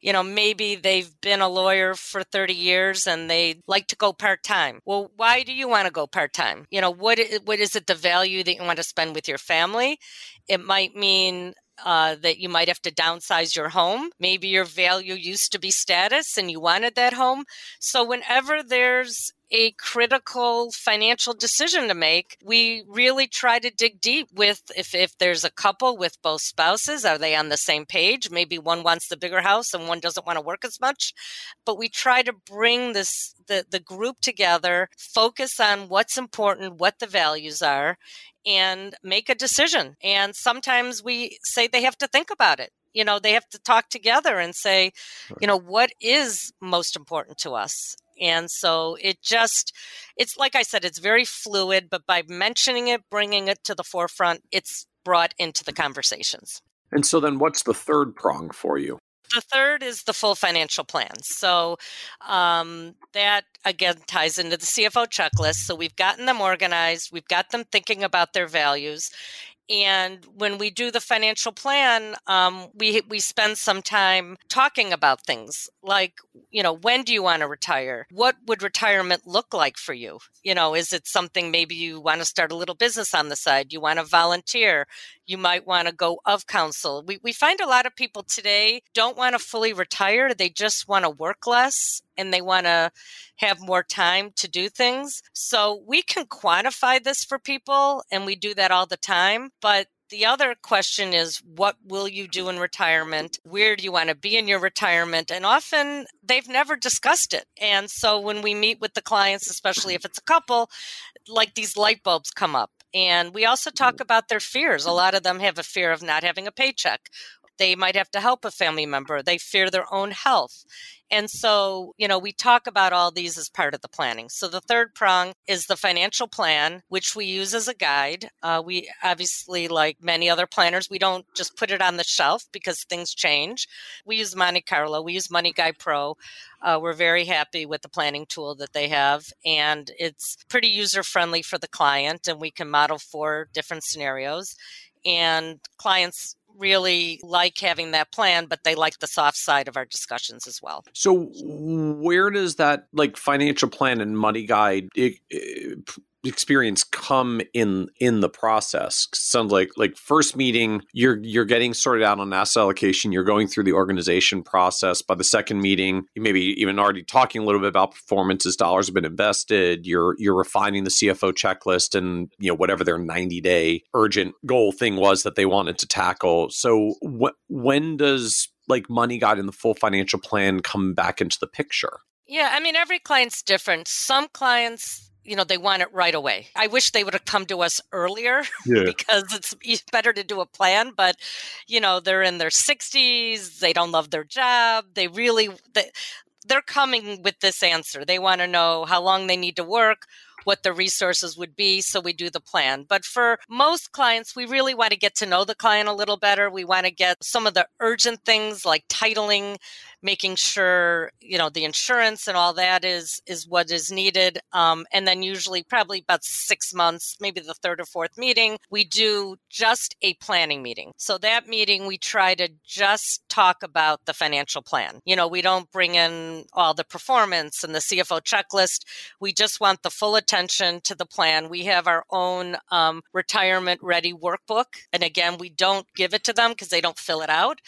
[SPEAKER 2] you know maybe they've been a lawyer for 30 years and they like to go part-time well why do you want to go part-time you know what what is it the value that you want to spend with your family it might mean uh, that you might have to downsize your home. Maybe your value used to be status and you wanted that home. So, whenever there's a critical financial decision to make, we really try to dig deep with if, if there's a couple with both spouses, are they on the same page? Maybe one wants the bigger house and one doesn't want to work as much. But we try to bring this the, the group together, focus on what's important, what the values are, and make a decision. And sometimes we say they have to think about it you know they have to talk together and say you know what is most important to us and so it just, it's like I said, it's very fluid, but by mentioning it, bringing it to the forefront, it's brought into the conversations.
[SPEAKER 1] And so then what's the third prong for you?
[SPEAKER 2] The third is the full financial plan. So um, that again ties into the CFO checklist. So we've gotten them organized, we've got them thinking about their values, and when we do the financial plan, um, we we spend some time talking about things like, you know, when do you want to retire? What would retirement look like for you? You know, is it something maybe you want to start a little business on the side? You want to volunteer? You might want to go of counsel. We we find a lot of people today don't want to fully retire. They just want to work less and they want to have more time to do things. So we can quantify this for people and we do that all the time. But the other question is what will you do in retirement? Where do you want to be in your retirement? And often they've never discussed it. And so when we meet with the clients, especially if it's a couple, like these light bulbs come up. And we also talk mm. about their fears. A lot of them have a fear of not having a paycheck they might have to help a family member. They fear their own health. And so, you know, we talk about all these as part of the planning. So the third prong is the financial plan, which we use as a guide. Uh, we obviously, like many other planners, we don't just put it on the shelf because things change. We use Monte Carlo, we use MoneyGuidePro. Uh, we're very happy with the planning tool that they have, and it's pretty user friendly for the client, and we can model for different scenarios. And clients really like having that plan, but they like the soft side of our discussions as well.
[SPEAKER 1] So, where does that like financial plan and money guide it, it, experience come in in the process. Sounds like like first meeting you're you're getting sorted out on asset allocation you're going through the organization process. By the second meeting you maybe even already talking a little bit about performance as dollars have been invested. You're you're refining the cfo checklist and you know whatever their 90 day urgent goal thing was that they wanted to tackle. So wh- when does like money guide in the full financial plan come back into the picture?
[SPEAKER 2] Yeah, I mean, every client's different. Some clients you know they want it right away. I wish they would have come to us earlier yeah. because it's better to do a plan but you know they're in their 60s they don't love their job they really they, they're coming with this answer. They want to know how long they need to work what the resources would be so we do the plan. But for most clients we really want to get to know the client a little better. We want to get some of the urgent things like titling making sure you know the insurance and all that is is what is needed um, and then usually probably about six months maybe the third or fourth meeting we do just a planning meeting. So that meeting we try to just talk about the financial plan. You know we don't bring in all the performance and the cfo checklist. We just want the full attention to the plan. We have our own um, retirement ready workbook and again we don't give it to them because they don't fill it out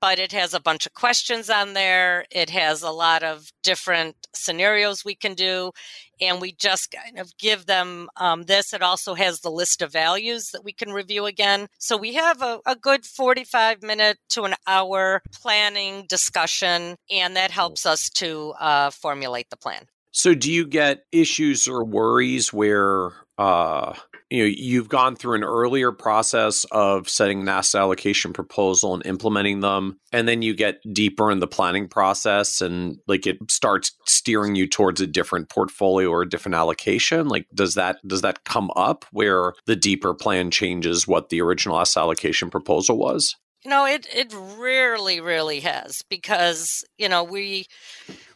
[SPEAKER 2] but it has a bunch of questions on there. It has a lot of different scenarios we can do. And we just kind of give them um, this. It also has the list of values that we can review again. So we have a, a good 45 minute to an hour planning discussion, and that helps us to uh, formulate the plan.
[SPEAKER 1] So, do you get issues or worries where uh, you know you've gone through an earlier process of setting an asset allocation proposal and implementing them and then you get deeper in the planning process and like it starts steering you towards a different portfolio or a different allocation. Like does that does that come up where the deeper plan changes what the original asset allocation proposal was?
[SPEAKER 2] Know it it rarely really has because you know we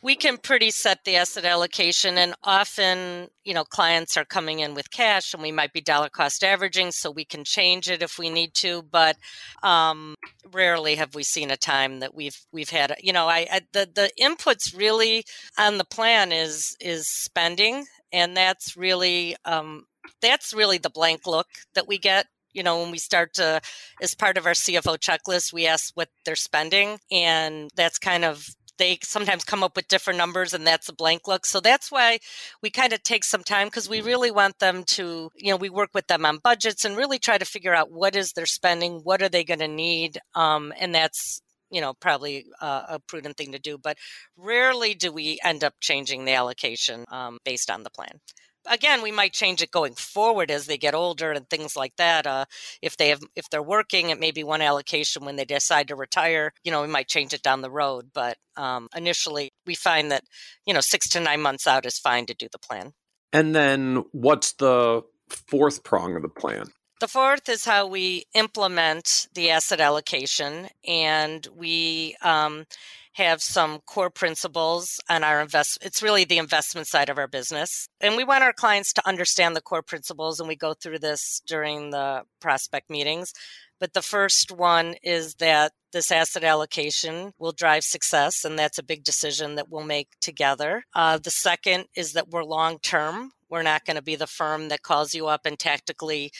[SPEAKER 2] we can pretty set the asset allocation and often you know clients are coming in with cash and we might be dollar cost averaging so we can change it if we need to but um, rarely have we seen a time that we've we've had you know I, I the the inputs really on the plan is is spending and that's really um, that's really the blank look that we get you know when we start to as part of our cfo checklist we ask what they're spending and that's kind of they sometimes come up with different numbers and that's a blank look. So that's why we kind of take some time because we really want them to you know we work with them on budgets and really try to figure out what is their spending what are they going to need um, and that's you know probably uh, a prudent thing to do but rarely do we end up changing the allocation um, based on the plan again we might change it going forward as they get older and things like that uh, if they have if they're working it may be one allocation when they decide to retire you know we might change it down the road but um, initially we find that you know six to nine months out is fine to do the plan.
[SPEAKER 1] And then what's the fourth prong of the plan?
[SPEAKER 2] The fourth is how we implement the asset allocation, and we um, have some core principles on our invest. It's really the investment side of our business, and we want our clients to understand the core principles. And we go through this during the prospect meetings. But the first one is that this asset allocation will drive success, and that's a big decision that we'll make together. Uh, the second is that we're long term. We're not going to be the firm that calls you up and tactically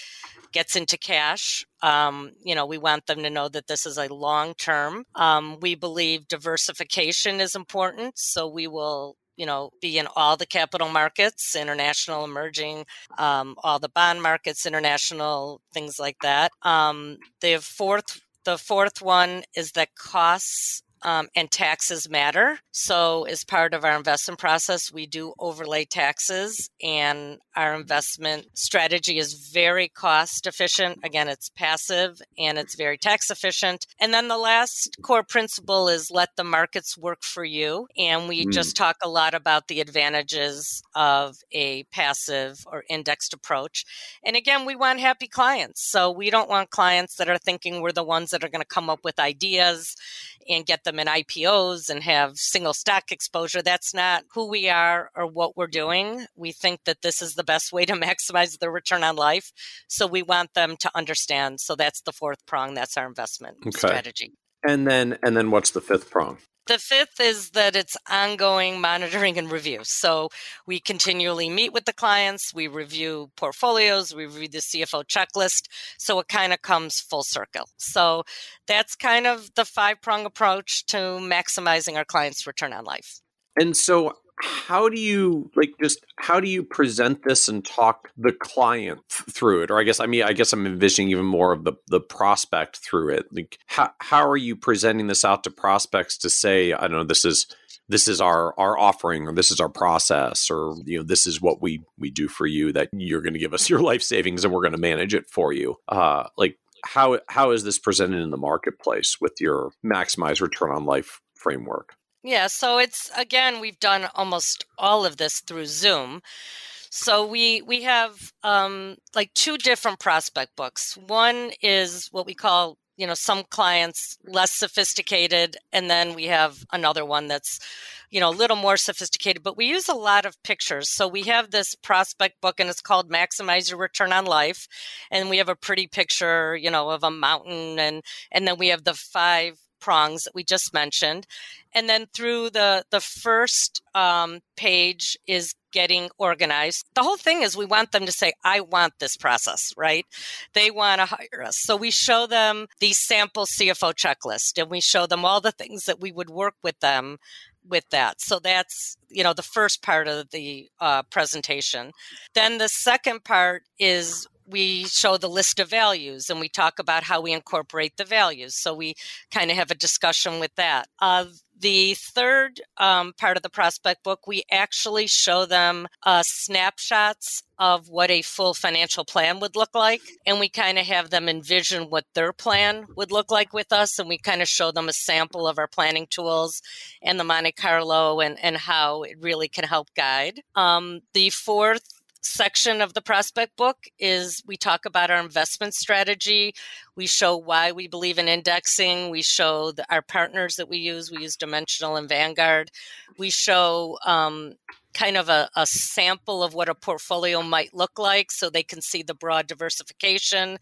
[SPEAKER 2] gets into cash. Um, you know, we want them to know that this is a long term. Um, we believe diversification is important, so we will you know be in all the capital markets international emerging um, all the bond markets international things like that um, the fourth the fourth one is that costs um, and taxes matter. So, as part of our investment process, we do overlay taxes, and our investment strategy is very cost efficient. Again, it's passive and it's very tax efficient. And then the last core principle is let the markets work for you. And we mm. just talk a lot about the advantages of a passive or indexed approach. And again, we want happy clients. So, we don't want clients that are thinking we're the ones that are going to come up with ideas and get them in IPOs and have single stock exposure. That's not who we are or what we're doing. We think that this is the best way to maximize their return on life. So we want them to understand. So that's the fourth prong. That's our investment okay. strategy.
[SPEAKER 1] And then and then what's the fifth prong?
[SPEAKER 2] The fifth is that it's ongoing monitoring and review. So we continually meet with the clients, we review portfolios, we review the CFO checklist. So it kind of comes full circle. So that's kind of the five prong approach to maximizing our clients' return on life.
[SPEAKER 1] And so how do you like just how do you present this and talk the client through it? Or i guess i mean i guess i'm envisioning even more of the the prospect through it. Like how, how are you presenting this out to prospects to say i don't know this is this is our our offering or this is our process or you know this is what we we do for you that you're going to give us your life savings and we're going to manage it for you. Uh like how how is this presented in the marketplace with your maximize return on life framework
[SPEAKER 2] yeah, so it's again we've done almost all of this through Zoom. So we we have um, like two different prospect books. One is what we call you know some clients less sophisticated, and then we have another one that's you know a little more sophisticated. But we use a lot of pictures. So we have this prospect book, and it's called Maximize Your Return on Life, and we have a pretty picture you know of a mountain, and and then we have the five prongs that we just mentioned. And then through the the first um, page is getting organized. The whole thing is we want them to say i want this process right? They want to hire us. So we show them the sample cfo checklist and we show them all the things that we would work with them with that. So that's you know the first part of the uh, presentation. Then the second part is we show the list of values and we talk about how we incorporate the values. So we kind of have a discussion with that. Uh, the third um, part of the prospect book, we actually show them uh, snapshots of what a full financial plan would look like. And we kind of have them envision what their plan would look like with us. And we kind of show them a sample of our planning tools and the Monte Carlo and, and how it really can help guide. Um, the fourth section of the prospect book is we talk about our investment strategy. We show why we believe in indexing. We show the, our partners that we use. We use Dimensional and Vanguard. We show um, kind of a, a, sample of what a portfolio might look like so they can see the broad diversification.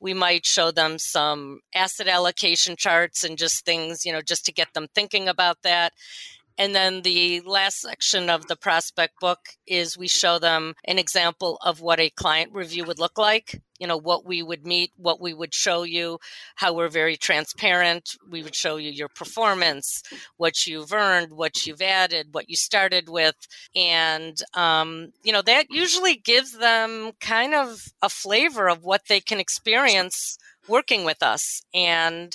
[SPEAKER 2] We might show them some asset allocation charts and just things, you know, just to get them thinking about that. And then the last section of the prospect book is we show them an example of what a client review would look like. You know, what we would meet, what we would show you, how we're very transparent. We would show you your performance, what you've earned, what you've added, what you started with. And, um, you know, that usually gives them kind of a flavor of what they can experience working with us. And,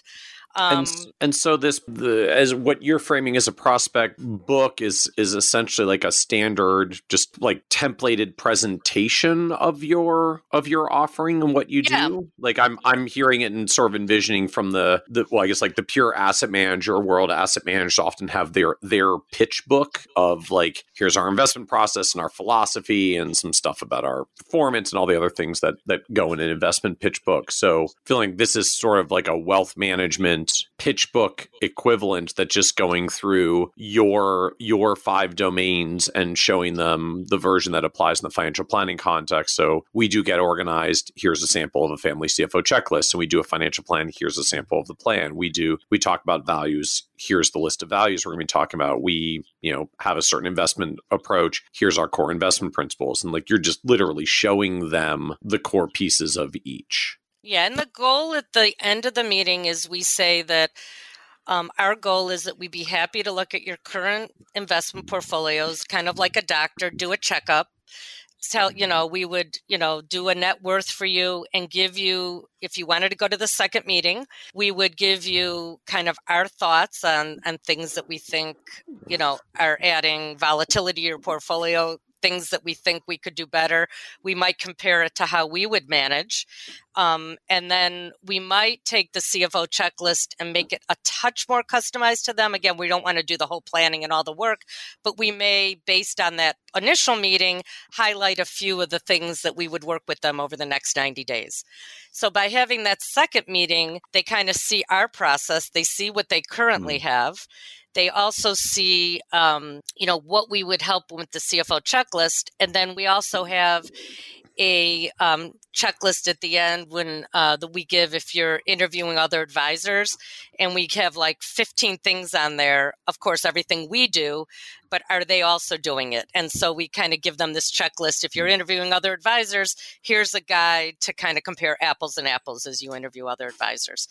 [SPEAKER 1] um, and, and so this the as what you're framing as a prospect book is is essentially like a standard just like templated presentation of your of your offering and what you yeah. do like i'm i'm hearing it and sort of envisioning from the the well i guess like the pure asset manager world asset managers often have their their pitch book of like here's our investment process and our philosophy and some stuff about our performance and all the other things that that go in an investment pitch book so feeling this is sort of like a wealth management pitch book equivalent that just going through your your five domains and showing them the version that applies in the financial planning context. So we do get organized. Here's a sample of a family CFO checklist, and we do a financial plan. Here's a sample of the plan. We do we talk about values. Here's the list of values we're going to be talking about. We you know have a certain investment approach. Here's our core investment principles, and like you're just literally showing them the core pieces of each.
[SPEAKER 2] Yeah, and the goal at the end of the meeting is we say that um, our goal is that we'd be happy to look at your current investment portfolios, kind of like a doctor, do a checkup. Tell you know we would you know do a net worth for you and give you if you wanted to go to the second meeting we would give you kind of our thoughts on on things that we think you know are adding volatility to your portfolio things that we think we could do better. We might compare it to how we would manage. Um, and then we might take the CFO checklist and make it a touch more customized to them. Again, we don't want to do the whole planning and all the work, but we may, based on that initial meeting, highlight a few of the things that we would work with them over the next 90 days. So by having that second meeting, they kind of see our process, they see what they currently mm-hmm. have they also see, um, you know, what we would help with the CFO checklist, and then we also have a um, checklist at the end when uh, that we give if you're interviewing other advisors, and we have like 15 things on there. Of course, everything we do, but are they also doing it? And so we kind of give them this checklist. If you're interviewing other advisors, here's a guide to kind of compare apples and apples as you interview other advisors.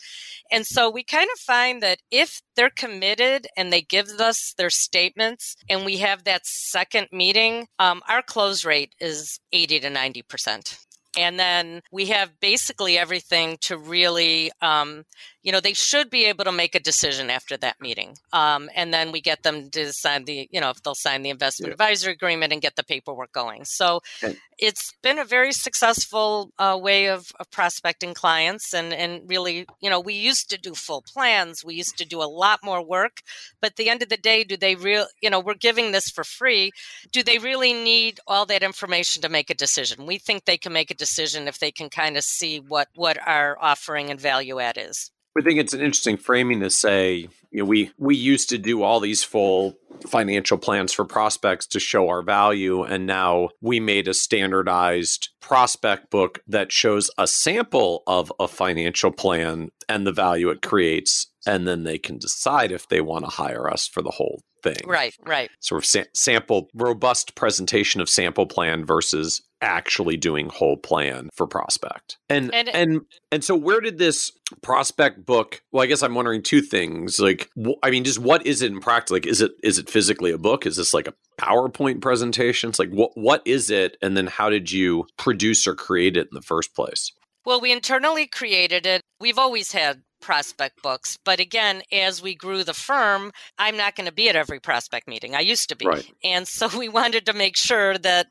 [SPEAKER 2] And so we kind of find that if they're committed and they give us their statements, and we have that second meeting, um, our close rate is 80 to 90 percent. And then we have basically everything to really, um, you know, they should be able to make a decision after that meeting. Um, and then we get them to sign the, you know, if they'll sign the investment yeah. advisory agreement and get the paperwork going. So okay. it's been a very successful uh, way of, of, prospecting clients. And, and really, you know, we used to do full plans, we used to do a lot more work. But at the end of the day, do they real, you know, we're giving this for free. Do they really need all that information to make a decision? We think they can make a decision if they can kind of see what what our offering and value add is.
[SPEAKER 1] I think it's an interesting framing to say, you know, we we used to do all these full financial plans for prospects to show our value and now we made a standardized prospect book that shows a sample of a financial plan and the value it creates and then they can decide if they want to hire us for the whole thing.
[SPEAKER 2] Right, right.
[SPEAKER 1] Sort of sa- sample, robust presentation of sample plan versus actually doing whole plan for prospect. And, and and and so where did this prospect book? Well, I guess I'm wondering two things. Like, wh- I mean, just what is it in practice? Like, is it is it physically a book? Is this like a PowerPoint presentation? It's like what what is it? And then how did you produce or create it in the first place?
[SPEAKER 2] Well, we internally created it. We've always had prospect books. But again, as we grew the firm, I'm not going to be at every prospect meeting. I used to be. Right. And so we wanted to make sure that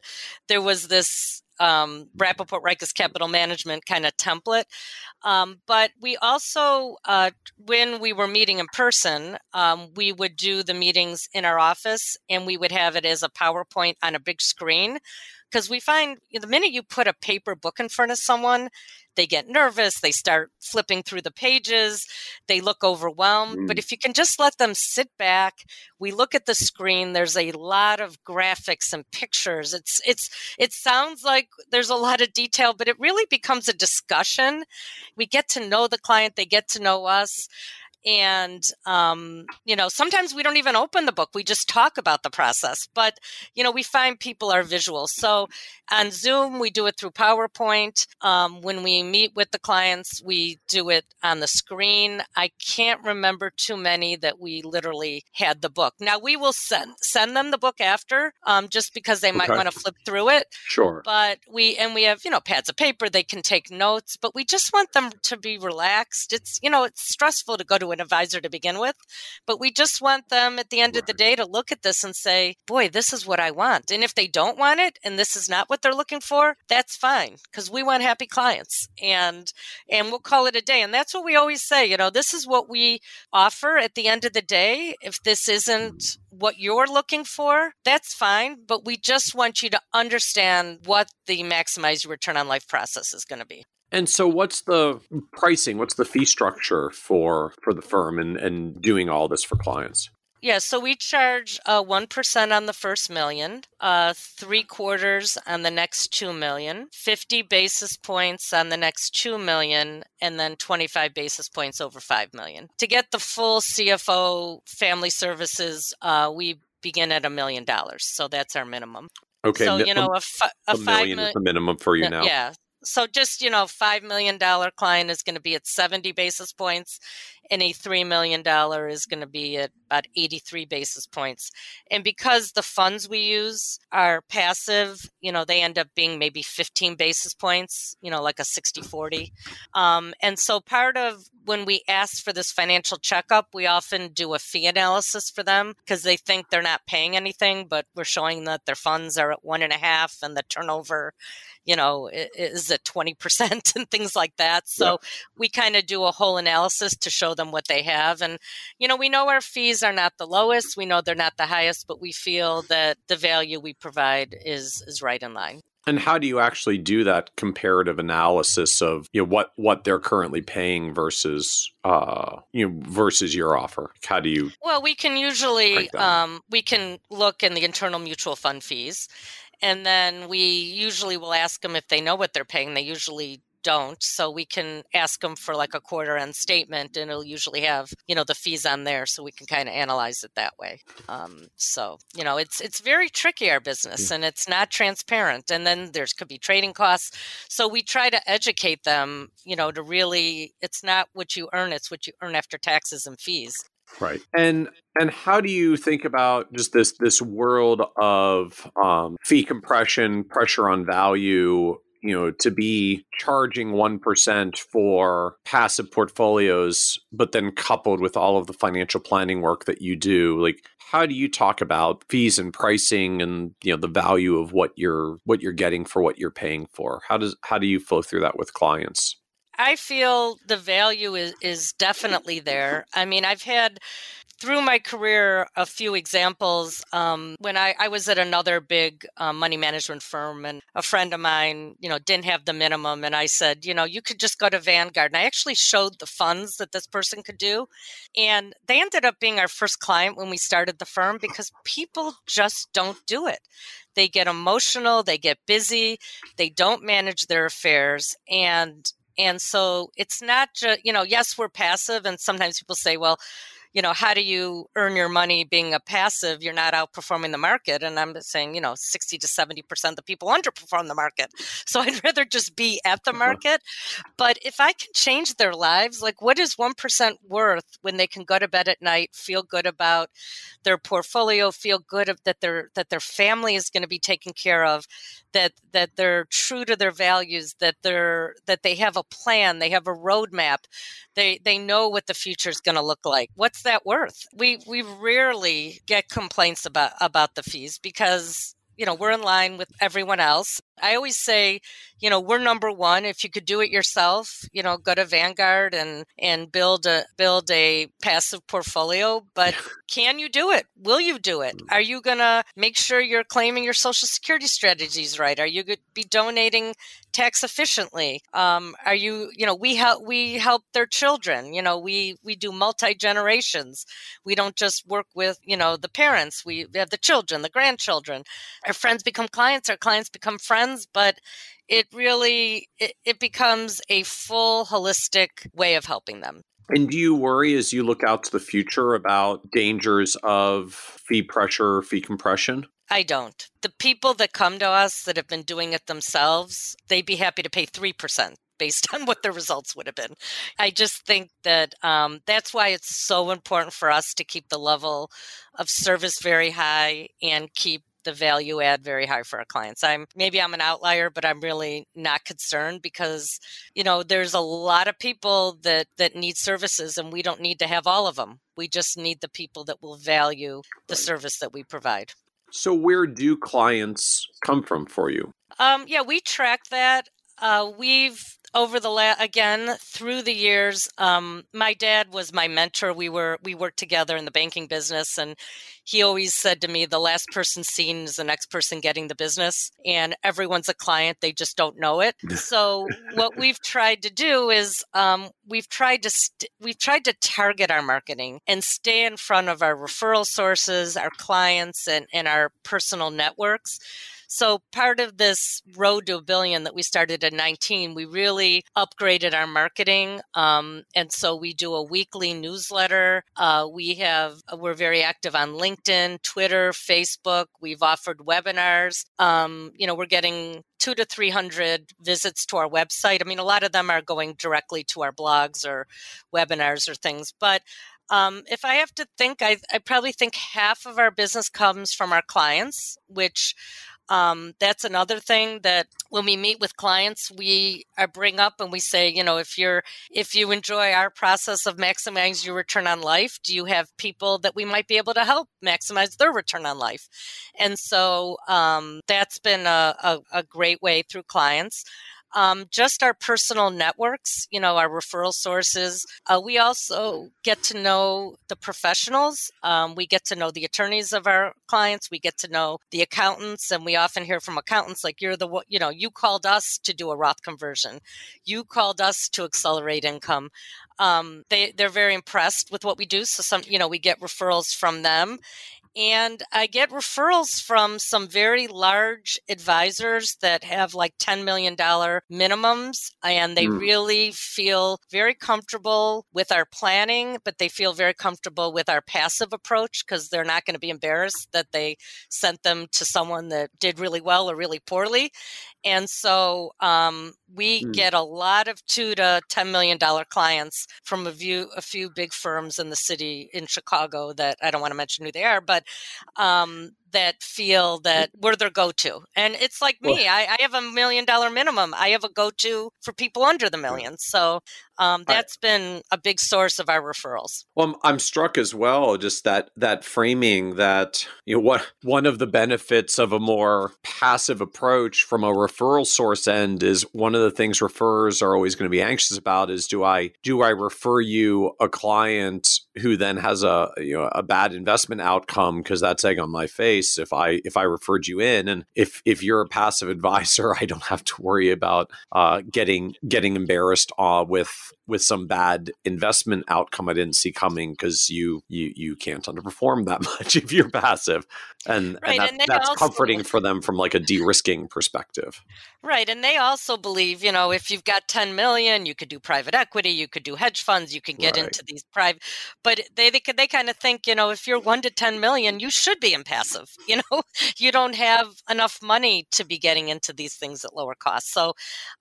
[SPEAKER 2] there was this um, Rappaport Reiches Capital Management kind of template. Um, but we also, uh, when we were meeting in person, um, we would do the meetings in our office and we would have it as a PowerPoint on a big screen because we find the minute you put a paper book in front of someone, they get nervous, they start flipping through the pages, they look overwhelmed. Mm. But if you can just let them sit back, we look at the screen, there's a lot of graphics and pictures. It's it's it sounds like there's a lot of detail, but it really becomes a discussion. We get to know the client, they get to know us and um, you know sometimes we don't even open the book we just talk about the process but you know we find people are visual. So on zoom we do it through powerpoint um, when we meet with the clients we do it on the screen. I can't remember too many that we literally had the book. Now we will send send them the book after um, just because they might okay. want to flip through it
[SPEAKER 1] sure.
[SPEAKER 2] but we and we have you know pads of paper they can take notes but we just want them to be relaxed. It's you know it's stressful to go to an advisor to begin with. But we just want them at the end right. of the day to look at this and say, boy, this is what I want. And if they don't want it and this is not what they're looking for, that's fine because we want happy clients and and we'll call it a day. And that's what we always say, you know, this is what we offer at the end of the day. If this isn't mm. what you're looking for, that's fine. But we just want you to understand what the maximize return on life process is going to be.
[SPEAKER 1] And so what's the pricing? What's the fee structure for for the firm and, and doing all this for clients?
[SPEAKER 2] Yeah, so we charge uh, 1% on the first million, uh, three quarters on the next 2 million, 50 basis points on the next 2 million, and then 25 basis points over 5 million. To get the full CFO family services, uh, we begin at a million dollars. So that's our minimum.
[SPEAKER 1] Okay.
[SPEAKER 2] So, you know, a, fi- a, a
[SPEAKER 1] five million is the minimum for you now.
[SPEAKER 2] Yeah so just you know five million dollar client is going to be at 70 basis points and a $3 million is going to be at about 83 basis points. And because the funds we use are passive, you know, they end up being maybe 15 basis points, you know, like a 60 40. Um, and so part of when we ask for this financial checkup, we often do a fee analysis for them because they think they're not paying anything, but we're showing that their funds are at one and a half and the turnover you know is at 20% and things like that so yeah. we kind of do a whole analysis to show them what they have. And, you know, we know our fees are not the lowest, we know they're not the highest, but we feel that the value we provide is, is right in line.
[SPEAKER 1] And how do you actually do that comparative analysis of you know what what they're currently paying versus uh you know versus your offer? How do you?
[SPEAKER 2] Well, we can usually um, we can look in the internal mutual fund fees, and then we usually will ask them if they know what they're paying. They usually don't. So we can ask them for like a quarter end statement and it'll usually have, you know, the fees on there so we can kind of analyze it that way. Um, so, you know, it's it's very tricky our business and it's not transparent. And then there's could be trading costs. So we try to educate them, you know, to really it's not what you earn, it's what you earn after taxes and fees.
[SPEAKER 1] Right. And and how do you think about just this this world of um, fee compression, pressure on value, you know to be charging 1% for passive portfolios but then coupled with all of the financial planning work that you do like how do you talk about fees and pricing and you know the value of what you're what you're getting for what you're paying for how does how do you flow through that with clients
[SPEAKER 2] I feel the value is, is definitely there. I mean, I've had through my career a few examples um, when I, I, was at another big um, money management firm and a friend of mine you know didn't have the minimum and i said you know you could just go to vanguard and i actually showed the funds that this person could do and they ended up being our first client when we started the firm because people just don't do it. They get emotional they get busy they don't manage their affairs and and so it's not just you know yes we're passive and sometimes people say well you know, how do you earn your money being a passive? You're not outperforming the market. And I'm saying, you know, 60 to 70% of the people underperform the market. So I'd rather just be at the market. But if I can change their lives, like what is 1% worth when they can go to bed at night, feel good about their portfolio, feel good of, that their, that their family is going to be taken care of, that, that they're true to their values, that they're, that they have a plan, they have a roadmap, they, they know what the future is going to look like. What's that worth? We we rarely get complaints about about the fees because you know we're in line with everyone else i always say you know, we're number one. If you could do it yourself, you know, go to Vanguard and and build a build a passive portfolio. But can you do it? Will you do it? Are you gonna make sure you're claiming your social security strategies right? Are you going to be donating tax efficiently? Um, are you, you know, we help we help their children. You know, we we do multi generations. We don't just work with you know the parents. We have the children, the grandchildren. Our friends become clients. Our clients become friends. But it really it, it becomes a full holistic way of helping them.
[SPEAKER 1] And do you worry as you look out to the future about dangers of fee pressure, or fee compression?
[SPEAKER 2] I don't. The people that come to us that have been doing it themselves, they'd be happy to pay 3% based on what the results would have been. I just think that um, that's why it's so important for us to keep the level of service very high and keep the value add very high for our clients. I'm maybe I'm an outlier, but I'm really not concerned because you know there's a lot of people that that need services, and we don't need to have all of them. We just need the people that will value the service that we provide.
[SPEAKER 1] So, where do clients come from for you?
[SPEAKER 2] Um, yeah, we track that. Uh, we've over the la- again through the years um, my dad was my mentor. We were we worked together in the banking business and he always said to me the last person seen is the next person getting the business and everyone's a client they just don't know it. So what we've tried to do is um, we've tried to st- we've tried to target our marketing and stay in front of our referral sources our clients and, and our personal networks so part of this road to a billion that we started in 19, we really upgraded our marketing. Um, and so we do a weekly newsletter. Uh, we have, we're very active on LinkedIn, Twitter, Facebook. We've offered webinars. Um, you know, we're getting two to 300 visits to our website. I mean, a lot of them are going directly to our blogs or webinars or things, but um, if I have to think, I, I, probably think half of our business comes from our clients, which um, that's another thing that when we meet with clients, we uh, bring up and we say, you know, if you're if you enjoy our process of maximizing your return on life, do you have people that we might be able to help maximize their return on life? And so um, that's been a, a, a great way through clients um, just our personal networks, you know, our referral sources. Uh, we also get to know the professionals. Um, we get to know the attorneys of our clients. We get to know the accountants, and we often hear from accountants like, "You're the, you know, you called us to do a Roth conversion. You called us to accelerate income." Um, they they're very impressed with what we do. So some, you know, we get referrals from them, and I get referrals from some very large advisors that have like $10 million minimums, and they mm. really feel very comfortable with our planning, but they feel very comfortable with our passive approach because they're not going to be embarrassed that they sent them to someone that did really well or really poorly. And so um, we mm. get a lot of two to ten million dollar clients from a few a few big firms in the city in Chicago that I don't want to mention who they are, but um, that feel that we're their go-to and it's like me I, I, have a million dollar minimum i have a go-to for people under the million so um, that's I, been a big source of our referrals.
[SPEAKER 1] Well I'm, I'm, struck as well just that that framing that you know what one of the benefits of a more passive approach from a referral source end is one of the things referrers are always going to be anxious about is do i do i refer you a client who then has a you know a bad investment outcome because that's egg on my face if I if I referred you in, and if if you're a passive advisor, I don't have to worry about uh, getting getting embarrassed uh, with with some bad investment outcome I didn't see coming because you you you can't underperform that much if you're passive, and, right, and, that, and that's also, comforting for them from like a de-risking perspective.
[SPEAKER 2] Right, and they also believe you know if you've got 10 million, you could do private equity, you could do hedge funds, you can get right. into these private, but they they they kind of think you know if you're one to 10 million, you should be in passive. You know, you don't have enough money to be getting into these things at lower cost. So,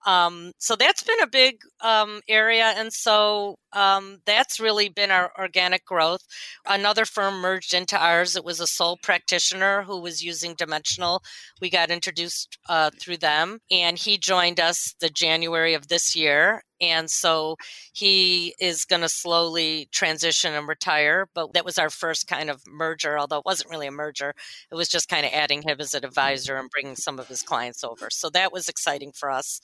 [SPEAKER 2] um, so that's been a big um, area and so um, that's really been our organic growth. Another firm merged into ours. It was a sole practitioner who was using Dimensional. We got introduced uh, through them, and he joined us the January of this year And so he is going to slowly transition and retire. But that was our first kind of merger, although it wasn't really a merger. It was just kind of adding him as an advisor and bringing some of his clients over. So that was exciting for us.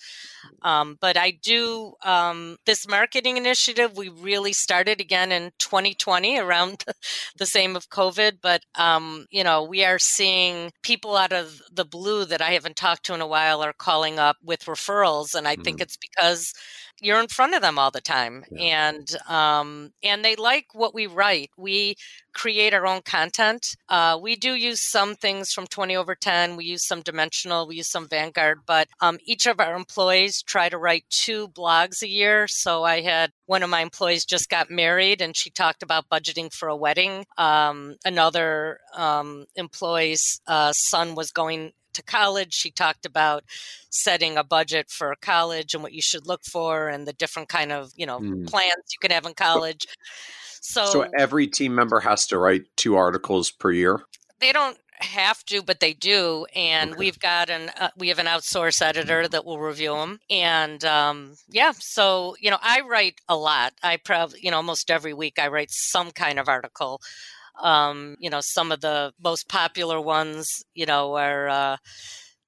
[SPEAKER 2] Um, but I do um, this marketing initiative, we really started again in 2020 around the same of COVID. But, um, you know, we are seeing people out of the blue that I haven't talked to in a while are calling up with referrals. And I think it's because you're in front of them all the time yeah. and um, and they like what we write. We create our own content. Uh, we do use some things from 20 over 10 we use some dimensional we use some vanguard but um, each of our employees try to write two blogs a year. So i had one of my employees just got married and she talked about budgeting for a wedding. Um, another um, employee's uh, son was going to college. She talked about setting a budget for college and what you should look for and the different kind of, you know, mm. plans you can have in college. So,
[SPEAKER 1] so every team member has to write two articles per year?
[SPEAKER 2] They don't have to but they do and okay. we've got an uh, we have an outsource editor that will review them and um, yeah so you know i write a lot i probably you know almost every week i write some kind of article um, you know, some of the most popular ones, you know, are uh,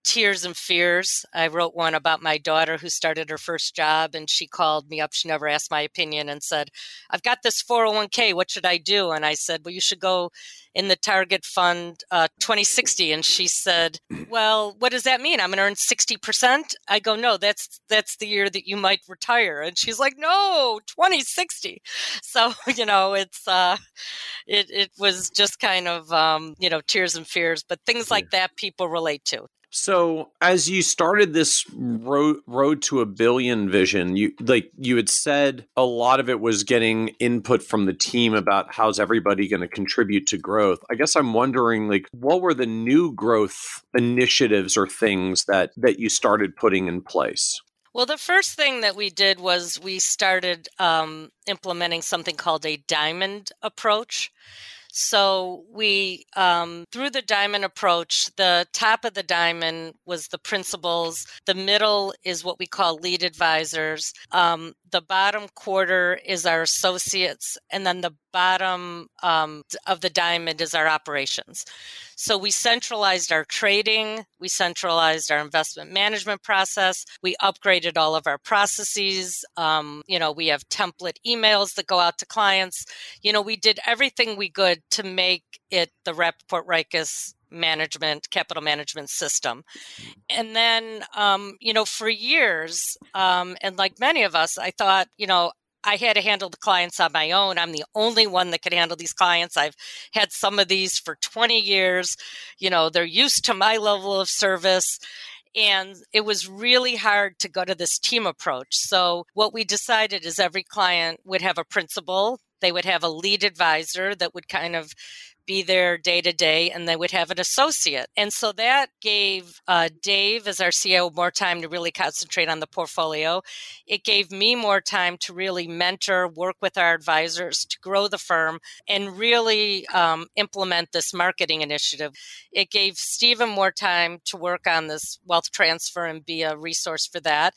[SPEAKER 2] Tears and Fears. I wrote one about my daughter who started her first job and she called me up. She never asked my opinion and said, I've got this 401k. What should I do? And I said, Well, you should go in the Target Fund uh, 2060. And she said, Well, what does that mean? I'm going to earn 60%? I go, No, that's that's the year that you might retire. And she's like, No, 2060. So, you know, it's, uh, it, it was just kind of, um, you know, tears and fears, but things like that people relate to.
[SPEAKER 1] So, as you started this road road to a billion vision, you like you had said a lot of it was getting input from the team about how's everybody going to contribute to growth. I guess I'm wondering like what were the new growth initiatives or things that that you started putting in place?
[SPEAKER 2] Well, the first thing that we did was we started um, implementing something called a diamond approach. So we, um, through the diamond approach, the top of the diamond was the principals. The middle is what we call lead advisors. Um, the bottom quarter is our associates, and then the bottom um, of the diamond is our operations. So we centralized our trading, we centralized our investment management process, we upgraded all of our processes. Um, you know, we have template emails that go out to clients. You know, we did everything we could to make it the Rappaport Reiches management capital management system and then um, you know for years um, and like many of us i thought you know I had to handle the clients on my own. I'm the only one that could handle these clients. I've had some of these for 20 years. You know, they're used to my level of service. And it was really hard to go to this team approach. So, what we decided is every client would have a principal, they would have a lead advisor that would kind of be there day to day and they would have an associate. And so that gave uh, Dave, as our CEO, more time to really concentrate on the portfolio. It gave me more time to really mentor, work with our advisors to grow the firm and really um, implement this marketing initiative. It gave Stephen more time to work on this wealth transfer and be a resource for that.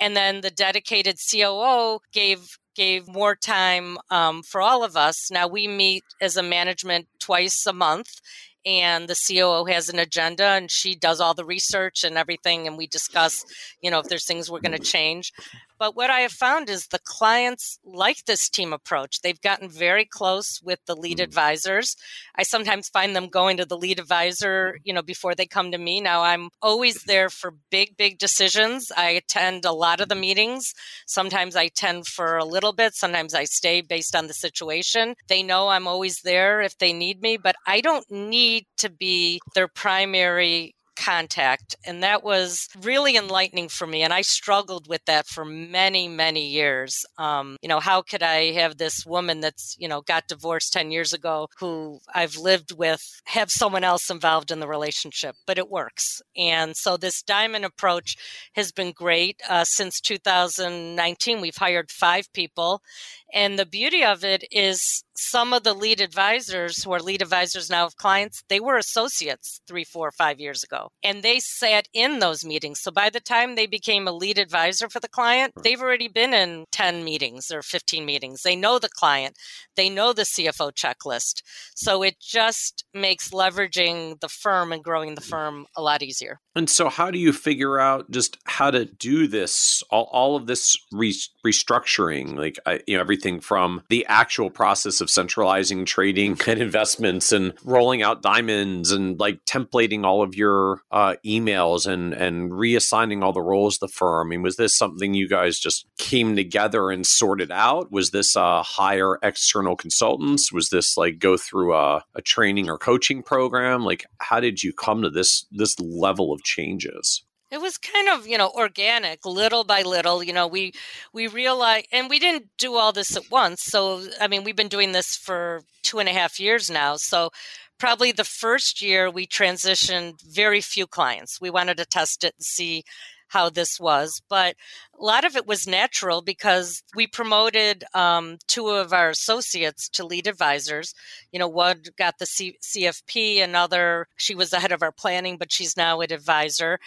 [SPEAKER 2] And then the dedicated COO gave gave more time um, for all of us. Now we meet as a management twice a month, and the COO has an agenda and she does all the research and everything and we discuss, you know, if there's things we're going to change. But what I have found is the clients like this team approach. They've gotten very close with the lead mm. advisors. I sometimes find them going to the lead advisor, you know, before they come to me. Now I'm always there for big, big decisions. I attend a lot of the meetings. Sometimes I attend for a little bit. Sometimes I stay based on the situation. They know I'm always there if they need me, but I don't need to be their primary contact. And that was really enlightening for me. And I struggled with that for many, many years. Um, you know, how could I have this woman that's, you know, got divorced 10 years ago who I've lived with have someone else involved in the relationship? But it works. And so this diamond approach has been great. Uh, since 2019, we've hired five people. And the beauty of it is some of the lead advisors who are lead advisors now of clients, they were associates three, four, five years ago. And they sat in those meetings. So by the time they became a lead advisor for the client, they've already been in 10 meetings or 15 meetings. They know the client, they know the CFO checklist. So it just makes leveraging the firm and growing the firm a lot easier.
[SPEAKER 1] And so, how do you figure out just how to do this? All, all of this re- restructuring, like you know, everything from the actual process of centralizing trading and investments, and rolling out diamonds, and like templating all of your uh, emails, and and reassigning all the roles of the firm. I mean, was this something you guys just came together and sorted out? Was this uh, hire external consultants? Was this like go through a, a training or coaching program? Like, how did you come to this this level of changes?
[SPEAKER 2] It was kind of you know organic little by little you know we we realized and we didn't do all this at once so i mean we've been doing this for two and a half years now so probably the first year we transitioned very few clients. We wanted to test it and see how this was, but a lot of it was natural because we promoted um, two of our associates to lead advisors. You know, one got the C- CFP, another, she was the head of our planning, but she's now an advisor.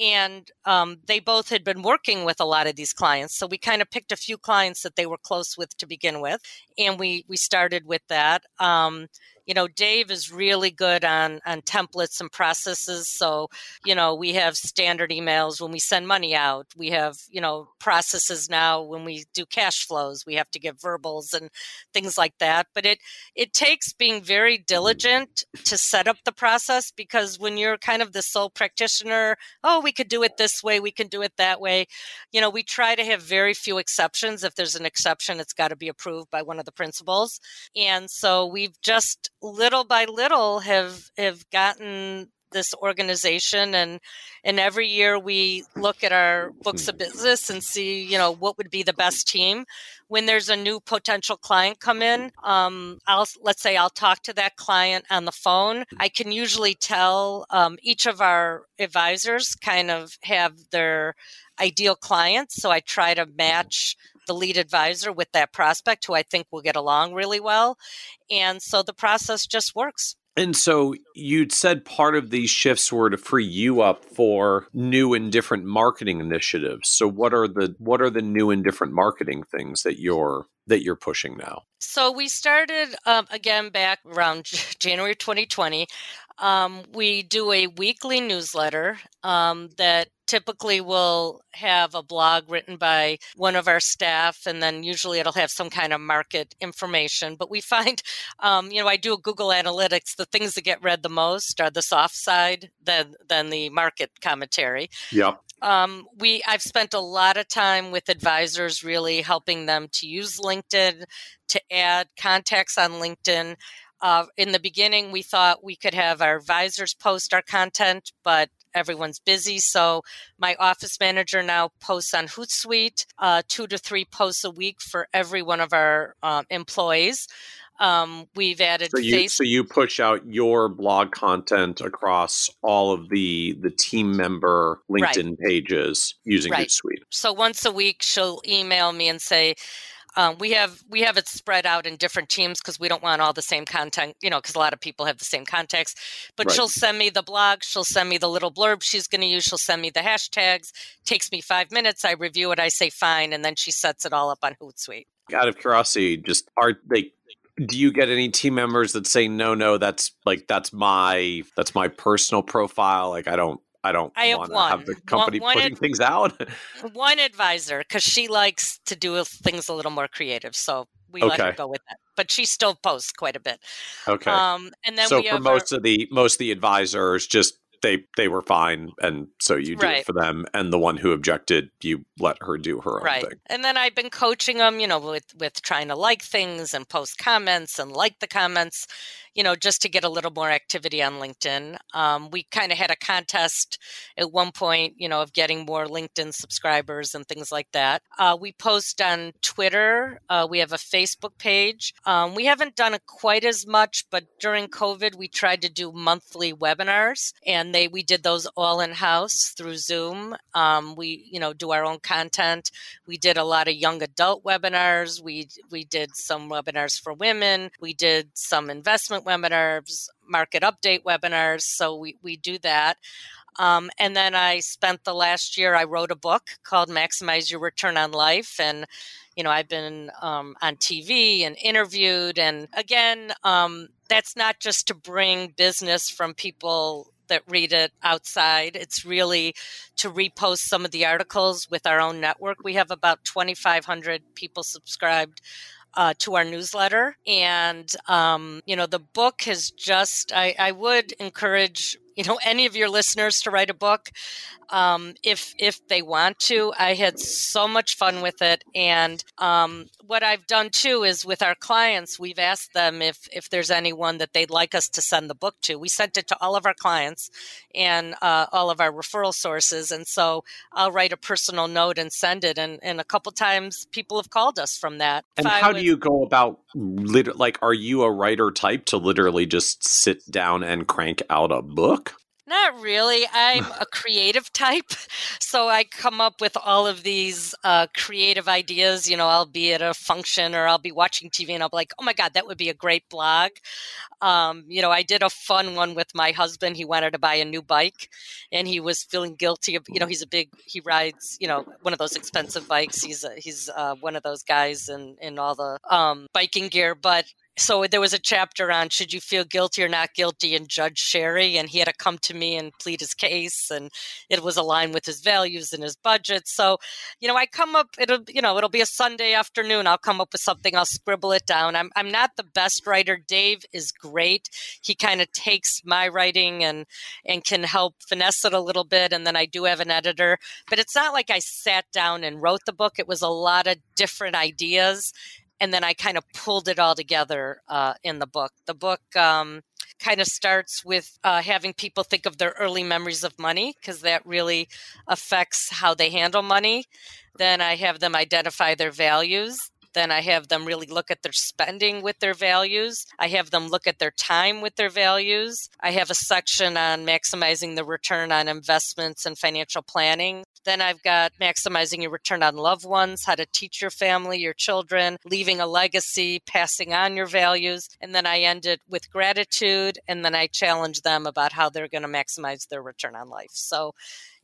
[SPEAKER 2] And um, they both had been working with a lot of these clients. So we kind of picked a few clients that they were close with to begin with. And we, we started with that. Um, you know dave is really good on on templates and processes so you know we have standard emails when we send money out. We have you know processes now when we do cash flows. We have to give verbals and things like that but it it takes being very diligent to set up the process because when you're kind of the sole practitioner oh we could do it this way we can do it that way you know we try to have very few exceptions. If there's an exception it's got to be approved by one of the principals and so we've just little by little have have gotten this organization and and every year we look at our books of business and see you know what would be the best team. When there's a new potential client come in um, i'll let's say i'll talk to that client on the phone. I can usually tell um, each of our advisors kind of have their ideal clients so i try to match the lead advisor with that prospect who I think will get along really well. And so the process just works.
[SPEAKER 1] And so you'd said part of these shifts were to free you up for new and different marketing initiatives. So what are the what are the new and different marketing things that you're that you're pushing now?
[SPEAKER 2] So we started um, again back around January 2020. Um, we do a weekly newsletter um, that typically will have a blog written by one of our staff, and then usually it'll have some kind of market information. But we find, um, you know, I do a Google Analytics. The things that get read the most are the soft side than than the market commentary.
[SPEAKER 1] Yeah.
[SPEAKER 2] Um, we I've spent a lot of time with advisors, really helping them to use LinkedIn to add contacts on LinkedIn. Uh, in the beginning, we thought we could have our advisors post our content, but everyone's busy. So my office manager now posts on Hootsuite, uh, two to three posts a week for every one of our uh, employees. Um, we've added
[SPEAKER 1] so you, so you push out your blog content across all of the the team member LinkedIn right. pages using right. Hootsuite.
[SPEAKER 2] So once a week, she'll email me and say, um, we have we have it spread out in different teams because we don't want all the same content, you know, because a lot of people have the same context. But right. she'll send me the blog, she'll send me the little blurb she's going to use, she'll send me the hashtags. Takes me five minutes. I review it, I say fine, and then she sets it all up on Hootsuite.
[SPEAKER 1] Out of curiosity, just are they do you get any team members that say no no that's like that's my that's my personal profile like i don't I don't I want to have the company one, one putting ad- things out.
[SPEAKER 2] one advisor, because she likes to do things a little more creative, so we okay. let her go with that. But she still posts quite a bit.
[SPEAKER 1] Okay.
[SPEAKER 2] Um, and then
[SPEAKER 1] so for most our, of the most of the advisors, just they they were fine, and so you do right. it for them. And the one who objected, you let her do her own right. thing.
[SPEAKER 2] And then I've been coaching them, you know, with with trying to like things and post comments and like the comments, you know, just to get a little more activity on LinkedIn. Um, we kind of had a contest at one point, you know, of getting more LinkedIn subscribers and things like that. Uh, we post on Twitter. Uh, we have a Facebook page. Um, we haven't done it quite as much, but during COVID, we tried to do monthly webinars and they we did those all in house through Zoom. Um, we you know do our own content. We did a lot of young adult webinars. We we did some webinars for women. We did some investment webinars, market update webinars. So we we do that. Um, and then I spent the last year, I wrote a book called Maximize Your Return on Life. And, you know, I've been um, on TV and interviewed. And again, um, that's not just to bring business from people that read it outside. It's really to repost some of the articles with our own network. We have about 2,500 people subscribed uh, to our newsletter. And, um, you know, the book has just, I, I would encourage you know any of your listeners to write a book um, if if they want to. I had so much fun with it, and um, what I've done too is with our clients, we've asked them if if there's anyone that they'd like us to send the book to. We sent it to all of our clients and uh, all of our referral sources, and so I'll write a personal note and send it. And, and a couple times, people have called us from that.
[SPEAKER 1] And if how do you go about? Lit- like, are you a writer type to literally just sit down and crank out a book?
[SPEAKER 2] Not really. I'm a creative type. So I come up with all of these uh, creative ideas. You know, I'll be at a function or I'll be watching TV and I'll be like, oh my God, that would be a great blog. Um, you know, I did a fun one with my husband. He wanted to buy a new bike and he was feeling guilty of, you know, he's a big, he rides, you know, one of those expensive bikes. He's, a, he's uh, one of those guys in, in all the um, biking gear. But so there was a chapter on should you feel guilty or not guilty and judge sherry? And he had to come to me and plead his case and it was aligned with his values and his budget. So you know i come up it'll you know it'll be a sunday afternoon i'll come up with something i'll scribble it down. I'm, I'm not the best writer. Dave is great. He kind of takes my writing and and can help finesse it a little bit and then i do have an editor. But it's not like i sat down and wrote the book. It was a lot of different ideas and then I kind of pulled it all together uh, in the book. The book um, kind of starts with uh, having people think of their early memories of money because that really affects how they handle money. Then I have them identify their values. Then I have them really look at their spending with their values. I have them look at their time with their values. I have a section on maximizing the return on investments and financial planning. Then I've got maximizing your return on loved ones, how to teach your family, your children, leaving a legacy, passing on your values. And then I end it with gratitude. And then I challenge them about how they're going to maximize their return on life. So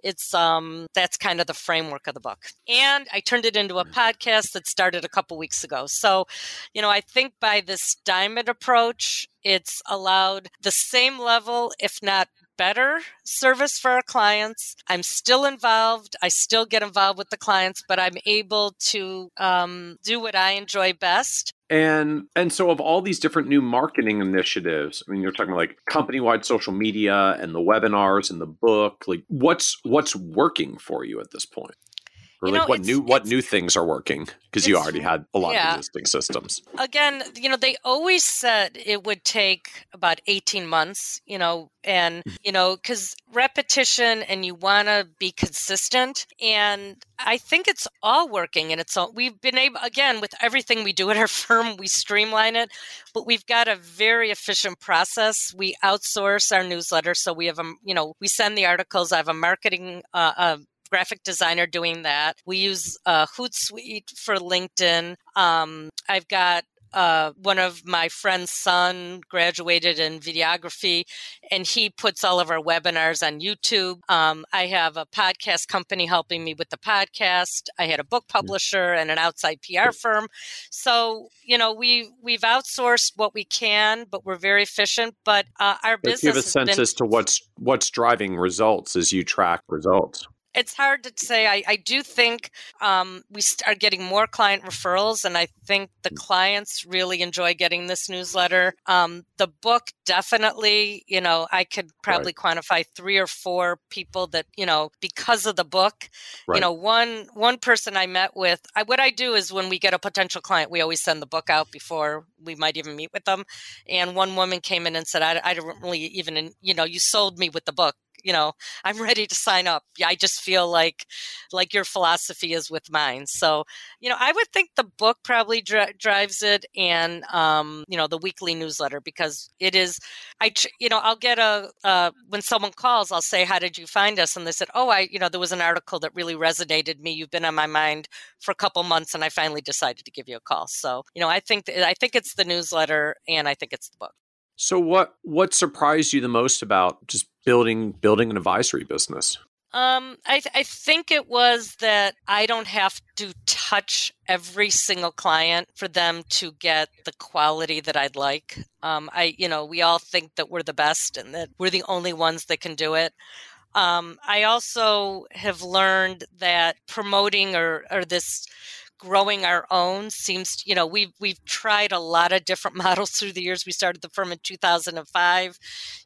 [SPEAKER 2] it's um that's kind of the framework of the book. And i turned it into a podcast that started a couple weeks ago. So you know i think by this diamond approach it's allowed the same level if not better service for our clients. I'm still involved. I still get involved with the clients, but I'm able to um, do what I enjoy best.
[SPEAKER 1] And and so of all these different new marketing initiatives, I mean, you're talking about like company-wide social media and the webinars and the book. Like, what's what's working for you at this point? Or you like know, what new what new things are working because you already had a lot yeah. of existing systems
[SPEAKER 2] again you know they always said it would take about 18 months you know and mm-hmm. you know because repetition and you want to be consistent and i think it's all working and it's all we've been able again with everything we do at our firm we streamline it but we've got a very efficient process we outsource our newsletter so we have a you know we send the articles i have a marketing uh, uh graphic designer doing that. We use uh, Hootsuite for LinkedIn. Um, I've got uh, one of my friend's son graduated in videography, and he puts all of our webinars on YouTube. Um, I have a podcast company helping me with the podcast. I had a book publisher and an outside PR firm. So you know we we've outsourced what we can, but we're very efficient. But uh, our business.
[SPEAKER 1] Give a sense been- as to what's what's driving results as you track results
[SPEAKER 2] it's hard to say. I, I do think um, we are getting more client referrals, and I think the clients really enjoy getting this newsletter. Um, the book definitely, you know, I could probably right. quantify three or four people that you know because of the book. Right. You know, one one person I met with. I, what I do is when we get a potential client, we always send the book out before we might even meet with them. And one woman came in and said, "I, I don't really even, you know, you sold me with the book." You know, I'm ready to sign up. I just feel like, like your philosophy is with mine. So, you know, I would think the book probably dri- drives it and, um, you know, the weekly newsletter because it is, I, you know, I'll get a, uh, when someone calls, I'll say, how did you find us? And they said, oh, I, you know, there was an article that really resonated me. You've been on my mind for a couple months and I finally decided to give you a call. So, you know, I think, I think it's the newsletter and I think it's the book.
[SPEAKER 1] So what what surprised you the most about just building building an advisory business?
[SPEAKER 2] Um, I, th- I think it was that I don't have to touch every single client for them to get the quality that I'd like. Um, I, you know, we all think that we're the best and that we're the only ones that can do it. Um, I also have learned that promoting or, or this growing our own seems you know we've we've tried a lot of different models through the years. We started the firm in 2005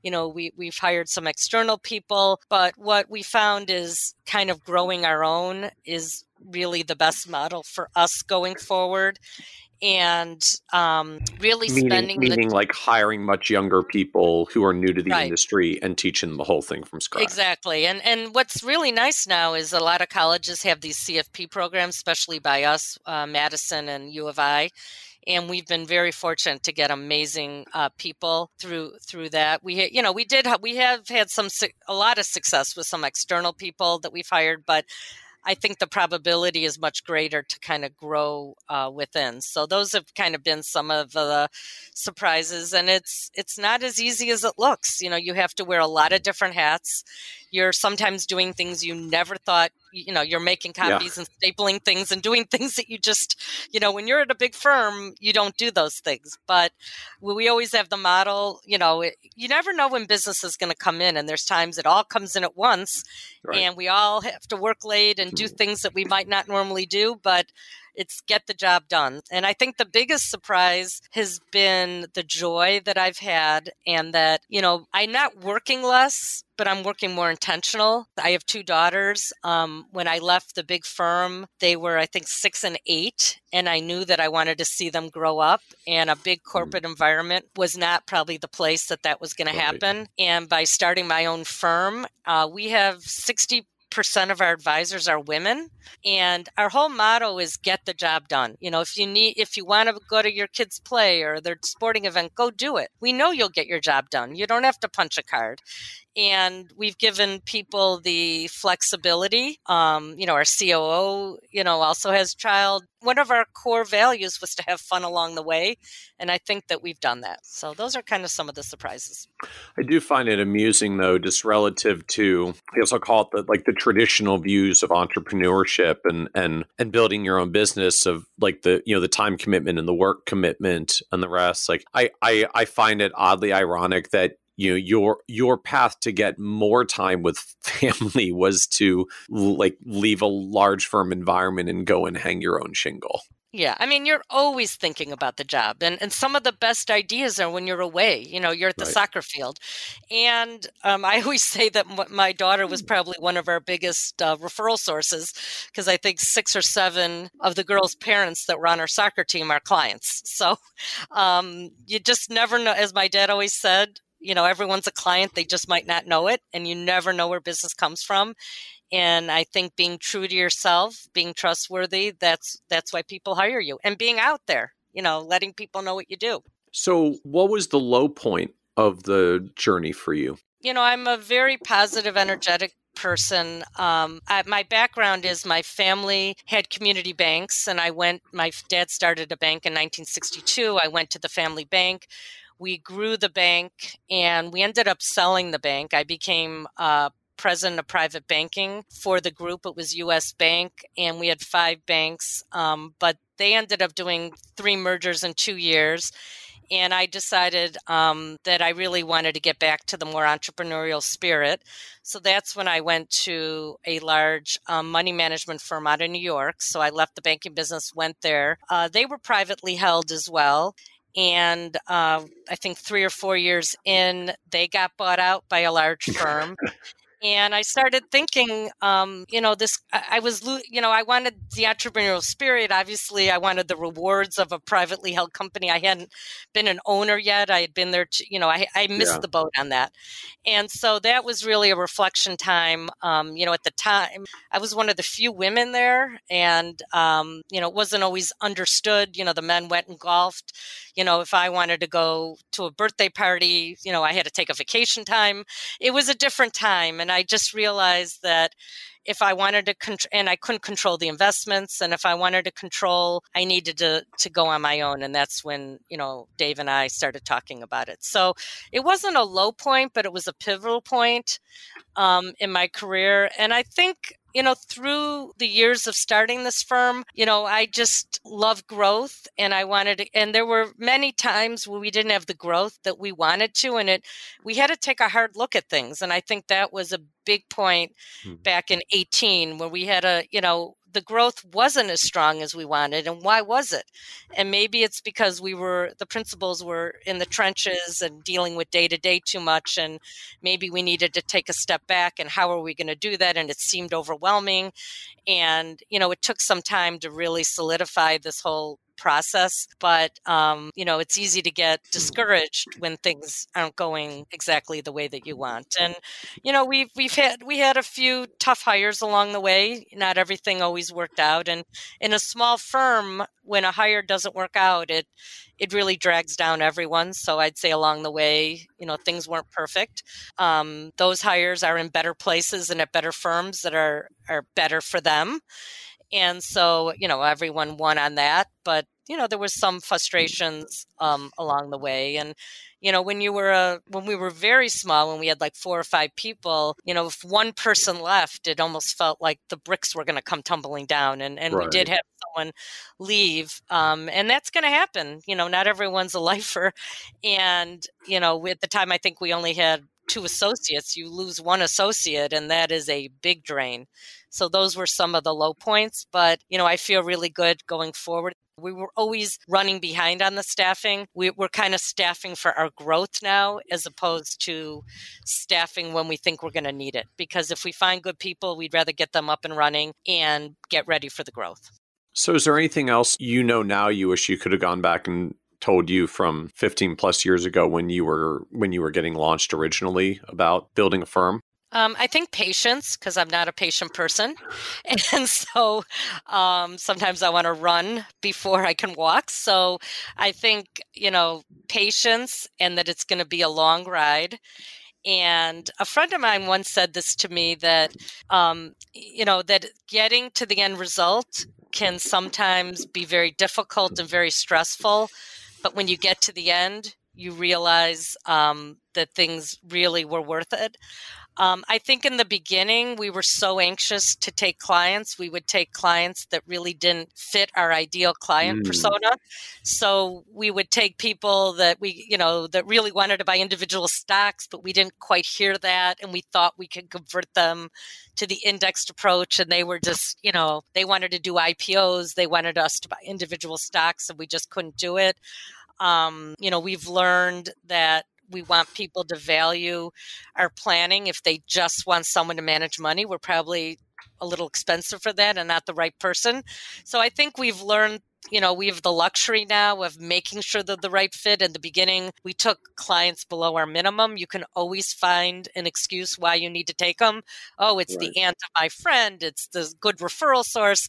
[SPEAKER 2] you know we we've hired some external people but what we found is kind of growing our own is really the best model for us going forward and um, really
[SPEAKER 1] meaning,
[SPEAKER 2] spending
[SPEAKER 1] meaning the, like hiring much younger people who are new to the right. industry and teaching them the whole thing from scratch.
[SPEAKER 2] Exactly, and and what's really nice now is a lot of colleges have these CFP programs, especially by us, uh, Madison and U of I. And we've been very fortunate to get amazing uh, people through through that. We, you know, we did we have had some a lot of success with some external people that we've hired, but I think the probability is much greater to kind of grow uh, within. So those have kind of been some of the surprises, and it's it's not as easy as it looks. You know, you have to wear a lot of different hats. You're sometimes doing things you never thought you know you're making copies yeah. and stapling things and doing things that you just you know when you're at a big firm you don't do those things but we always have the model you know it, you never know when business is going to come in and there's times it all comes in at once right. and we all have to work late and do things that we might not normally do but it's get the job done. And I think the biggest surprise has been the joy that I've had and that, you know, I'm not working less, but I'm working more intentional. I have two daughters. Um, when I left the big firm, they were, I think, six and eight. And I knew that I wanted to see them grow up. And a big mm. corporate environment was not probably the place that that was going right. to happen. And by starting my own firm, uh, we have 60 percent of our advisors are women and our whole motto is get the job done you know if you need if you want to go to your kids play or their sporting event go do it we know you'll get your job done you don't have to punch a card and we've given people the flexibility. Um, you know, our COO, you know, also has child. One of our core values was to have fun along the way, and I think that we've done that. So those are kind of some of the surprises.
[SPEAKER 1] I do find it amusing, though, just relative to I guess I'll call it the like the traditional views of entrepreneurship and and and building your own business of like the you know the time commitment and the work commitment and the rest. Like I I, I find it oddly ironic that you know your your path to get more time with family was to like leave a large firm environment and go and hang your own shingle
[SPEAKER 2] yeah, I mean, you're always thinking about the job, and and some of the best ideas are when you're away. You know, you're at the right. soccer field, and um, I always say that my daughter was probably one of our biggest uh, referral sources because I think six or seven of the girls' parents that were on our soccer team are clients. So um, you just never know. As my dad always said, you know everyone's a client they just might not know it and you never know where business comes from and i think being true to yourself being trustworthy that's that's why people hire you and being out there you know letting people know what you do
[SPEAKER 1] so what was the low point of the journey for you
[SPEAKER 2] you know i'm a very positive energetic person. Um, I, my background is my family had community banks, and I went. My dad started a bank in 1962. I went to the family bank we grew the bank and we ended up selling the bank. I became uh, president of private banking for the group. It was US Bank, and we had five banks, um, but they ended up doing three mergers in two years. And I decided um, that I really wanted to get back to the more entrepreneurial spirit. So that's when I went to a large um, money management firm out of New York. So I left the banking business, went there. Uh, they were privately held as well and uh, I think three or four years in, they got bought out by a large firm. And I started thinking, um, you know, this, I, was, you know, I wanted the entrepreneurial spirit. Obviously, I wanted the rewards of a privately held company. I hadn't been an owner yet. I had been there, to, you know, I, I missed yeah. the boat on that. And so that was really a reflection time. Um, you know, at the time, I was one of the few women there, and, um, you know, it wasn't always understood. You know, the men went and golfed. You know, if I wanted to go to a birthday party, you know, I had to take a vacation time. It was a different time. And I just realized that if I wanted to control, and I couldn't control the investments, and if I wanted to control, I needed to to go on my own, and that's when you know Dave and I started talking about it. So it wasn't a low point, but it was a pivotal point um, in my career, and I think you know, through the years of starting this firm, you know, I just love growth and I wanted to, and there were many times where we didn't have the growth that we wanted to. And it, we had to take a hard look at things. And I think that was a big point hmm. back in 18 where we had a, you know, the growth wasn't as strong as we wanted and why was it? And maybe it's because we were the principals were in the trenches and dealing with day to day too much and maybe we needed to take a step back and how are we going to do that? And it seemed overwhelming and you know it took some time to really solidify this whole process. But, um, you know, it's easy to get discouraged when things aren't going exactly the way that you want. And, you know, we've, we've had, we had a few tough hires along the way. Not everything always worked out. And in a small firm, when a hire doesn't work out, it, it really drags down everyone. So I'd say along the way, you know, things weren't perfect. Um, those hires are in better places and at better firms that are, are better for them. And so, you know, everyone won on that. But you know there was some frustrations um, along the way and you know when you were a when we were very small when we had like four or five people you know if one person left it almost felt like the bricks were going to come tumbling down and and right. we did have someone leave um, and that's going to happen you know not everyone's a lifer and you know at the time i think we only had two associates you lose one associate and that is a big drain so those were some of the low points but you know i feel really good going forward we were always running behind on the staffing. We, are kind of staffing for our growth now as opposed to staffing when we think we're going to need it. Because if we find good people, we'd rather get them up and running and get ready for the growth.
[SPEAKER 1] So, is there anything else you know now you wish you could have gone back and told you from 15 plus years ago when you were when you were getting launched originally about building a firm?
[SPEAKER 2] Um, I think patience, because I'm not a patient person. And so um, sometimes I want to run before I can walk. So I think, you know, patience and that it's going to be a long ride. And a friend of mine once said this to me that, um, you know, that getting to the end result can sometimes be very difficult and very stressful. But when you get to the end, you realize um, that things really were worth it. Um, I think in the beginning, we were so anxious to take clients. We would take clients that really didn't fit our ideal client mm. persona. So we would take people that we, you know, that really wanted to buy individual stocks, but we didn't quite hear that. And we thought we could convert them to the indexed approach. And they were just, you know, they wanted to do IPOs. They wanted us to buy individual stocks, and we just couldn't do it. Um, you know, we've learned that we want people to value our planning. If they just want someone to manage money, we're probably a little expensive for that and not the right person. So I think we've learned you know, we have the luxury now of making sure they're the right fit. In the beginning, we took clients below our minimum. You can always find an excuse why you need to take them. Oh, it's right. the aunt of my friend, it's the good referral source.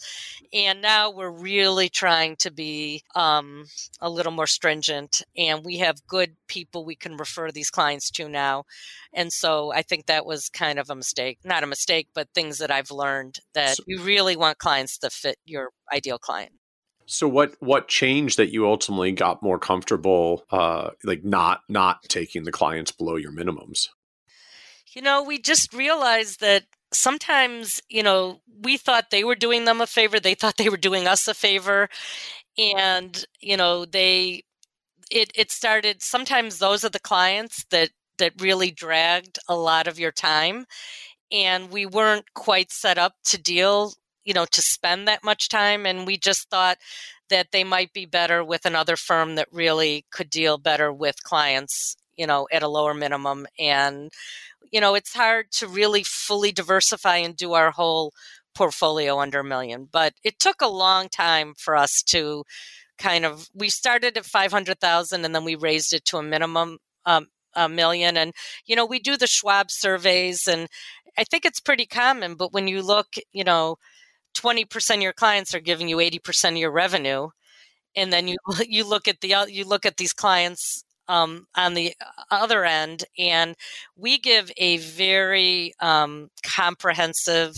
[SPEAKER 2] And now we're really trying to be um, a little more stringent, and we have good people we can refer these clients to now. And so I think that was kind of a mistake, not a mistake, but things that I've learned that so, you really want clients to fit your ideal client.
[SPEAKER 1] So what what changed that you ultimately got more comfortable uh like not not taking the clients below your minimums?
[SPEAKER 2] You know, we just realized that sometimes, you know, we thought they were doing them a favor, they thought they were doing us a favor and, you know, they it it started sometimes those are the clients that that really dragged a lot of your time and we weren't quite set up to deal you know to spend that much time and we just thought that they might be better with another firm that really could deal better with clients you know at a lower minimum and you know, it's hard to really fully diversify and do our whole portfolio under a million. But it took a long time for us to kind of we started at 500,000 and then we raised it to a minimum um, a million and you know we do the Schwab surveys and I think it's pretty common but when you look you know 20% of your clients are giving you 80% of your revenue and then you you look at the you look at these clients um, on the other end and we give a very um, comprehensive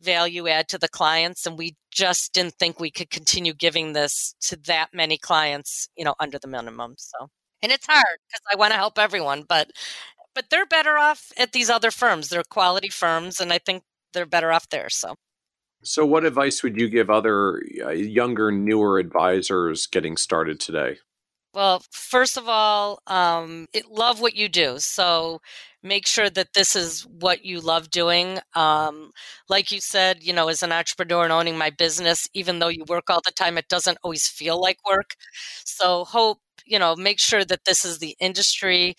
[SPEAKER 2] value add to the clients and we just didn't think we could continue giving this to that many clients you know under the minimum so. And it's hard because i want to help everyone but but they're better off at these other firms. They're quality firms and i think they're better off there so
[SPEAKER 1] so what advice would you give other uh, younger newer advisors getting started today
[SPEAKER 2] well first of all um, it, love what you do so make sure that this is what you love doing. Um, like you said, you know, as an entrepreneur and owning my business, even though you work all the time, it doesn't always feel like work. So hope, you know, make sure that this is the industry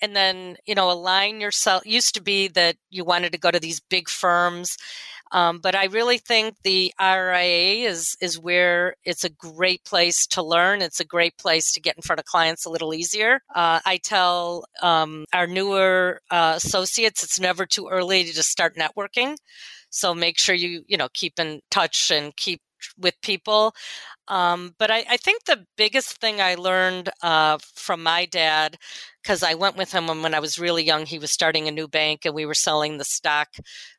[SPEAKER 2] and then you know align yourself used to be that you wanted to go to these big firms um, but I really think the RIA is is where it's a great place to learn. It's a great place to get in front of clients a little easier. Uh, I tell um, our newer uh, associates it's never too early to just start networking. So make sure you you know keep in touch and keep with people. Um, but I, I, think the biggest thing I learned uh, from my dad, because I went with him when, when I was really young, he was starting a new bank and we were selling the stock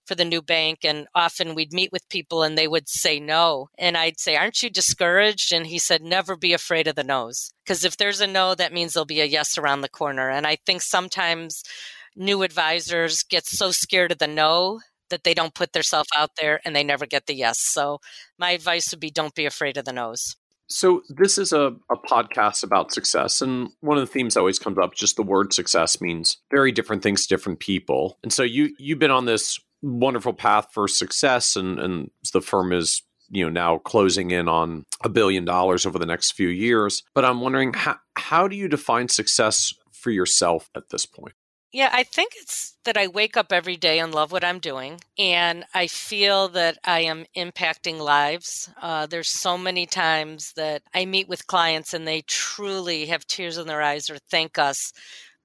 [SPEAKER 2] for the new bank. And often we'd meet with people and they would say no. And I'd say, Aren't you discouraged? And he said, Never be afraid of the no's. Because if there's a no, that means there'll be a yes around the corner. And I think sometimes new advisors get so scared of the no that they don't put themselves out there and they never get the yes. So my advice would be don't be afraid of the no's.
[SPEAKER 1] So this is a, a podcast about success. And one of the themes that always comes up, just the word success means very different things to different people. And so you you've been on this wonderful path for success and, and the firm is you know now closing in on a billion dollars over the next few years. But I'm wondering how how do you define success for yourself at this point?
[SPEAKER 2] Yeah, I think it's that I wake up every day and love what I'm doing. And I feel that I am impacting lives. Uh, there's so many times that I meet with clients and they truly have tears in their eyes or thank us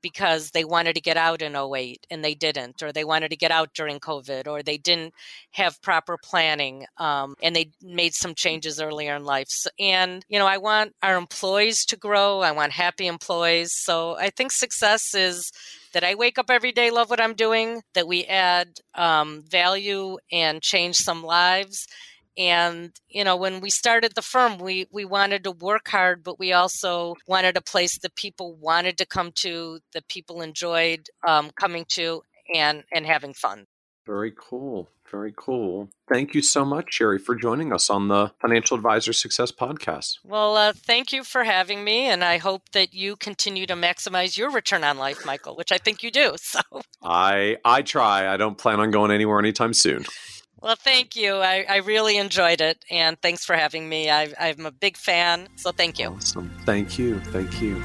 [SPEAKER 2] because they wanted to get out in 08 and they didn't, or they wanted to get out during COVID, or they didn't have proper planning um, and they made some changes earlier in life. So, and, you know, I want our employees to grow, I want happy employees. So I think success is that I wake up every day, love what I'm doing, that we add um, value and change some lives. And you know when we started the firm we we wanted to work hard but we also wanted a place that people wanted to come to that people enjoyed um, coming to and and having fun.
[SPEAKER 1] Very cool very cool thank you so much sherry for joining us on the financial advisor success podcast
[SPEAKER 2] well uh, thank you for having me and i hope that you continue to maximize your return on life michael which i think you do so
[SPEAKER 1] i i try i don't plan on going anywhere anytime soon
[SPEAKER 2] well, thank you. I, I really enjoyed it. And thanks for having me. I, I'm a big fan. So thank you.
[SPEAKER 1] Awesome. Thank you. Thank you.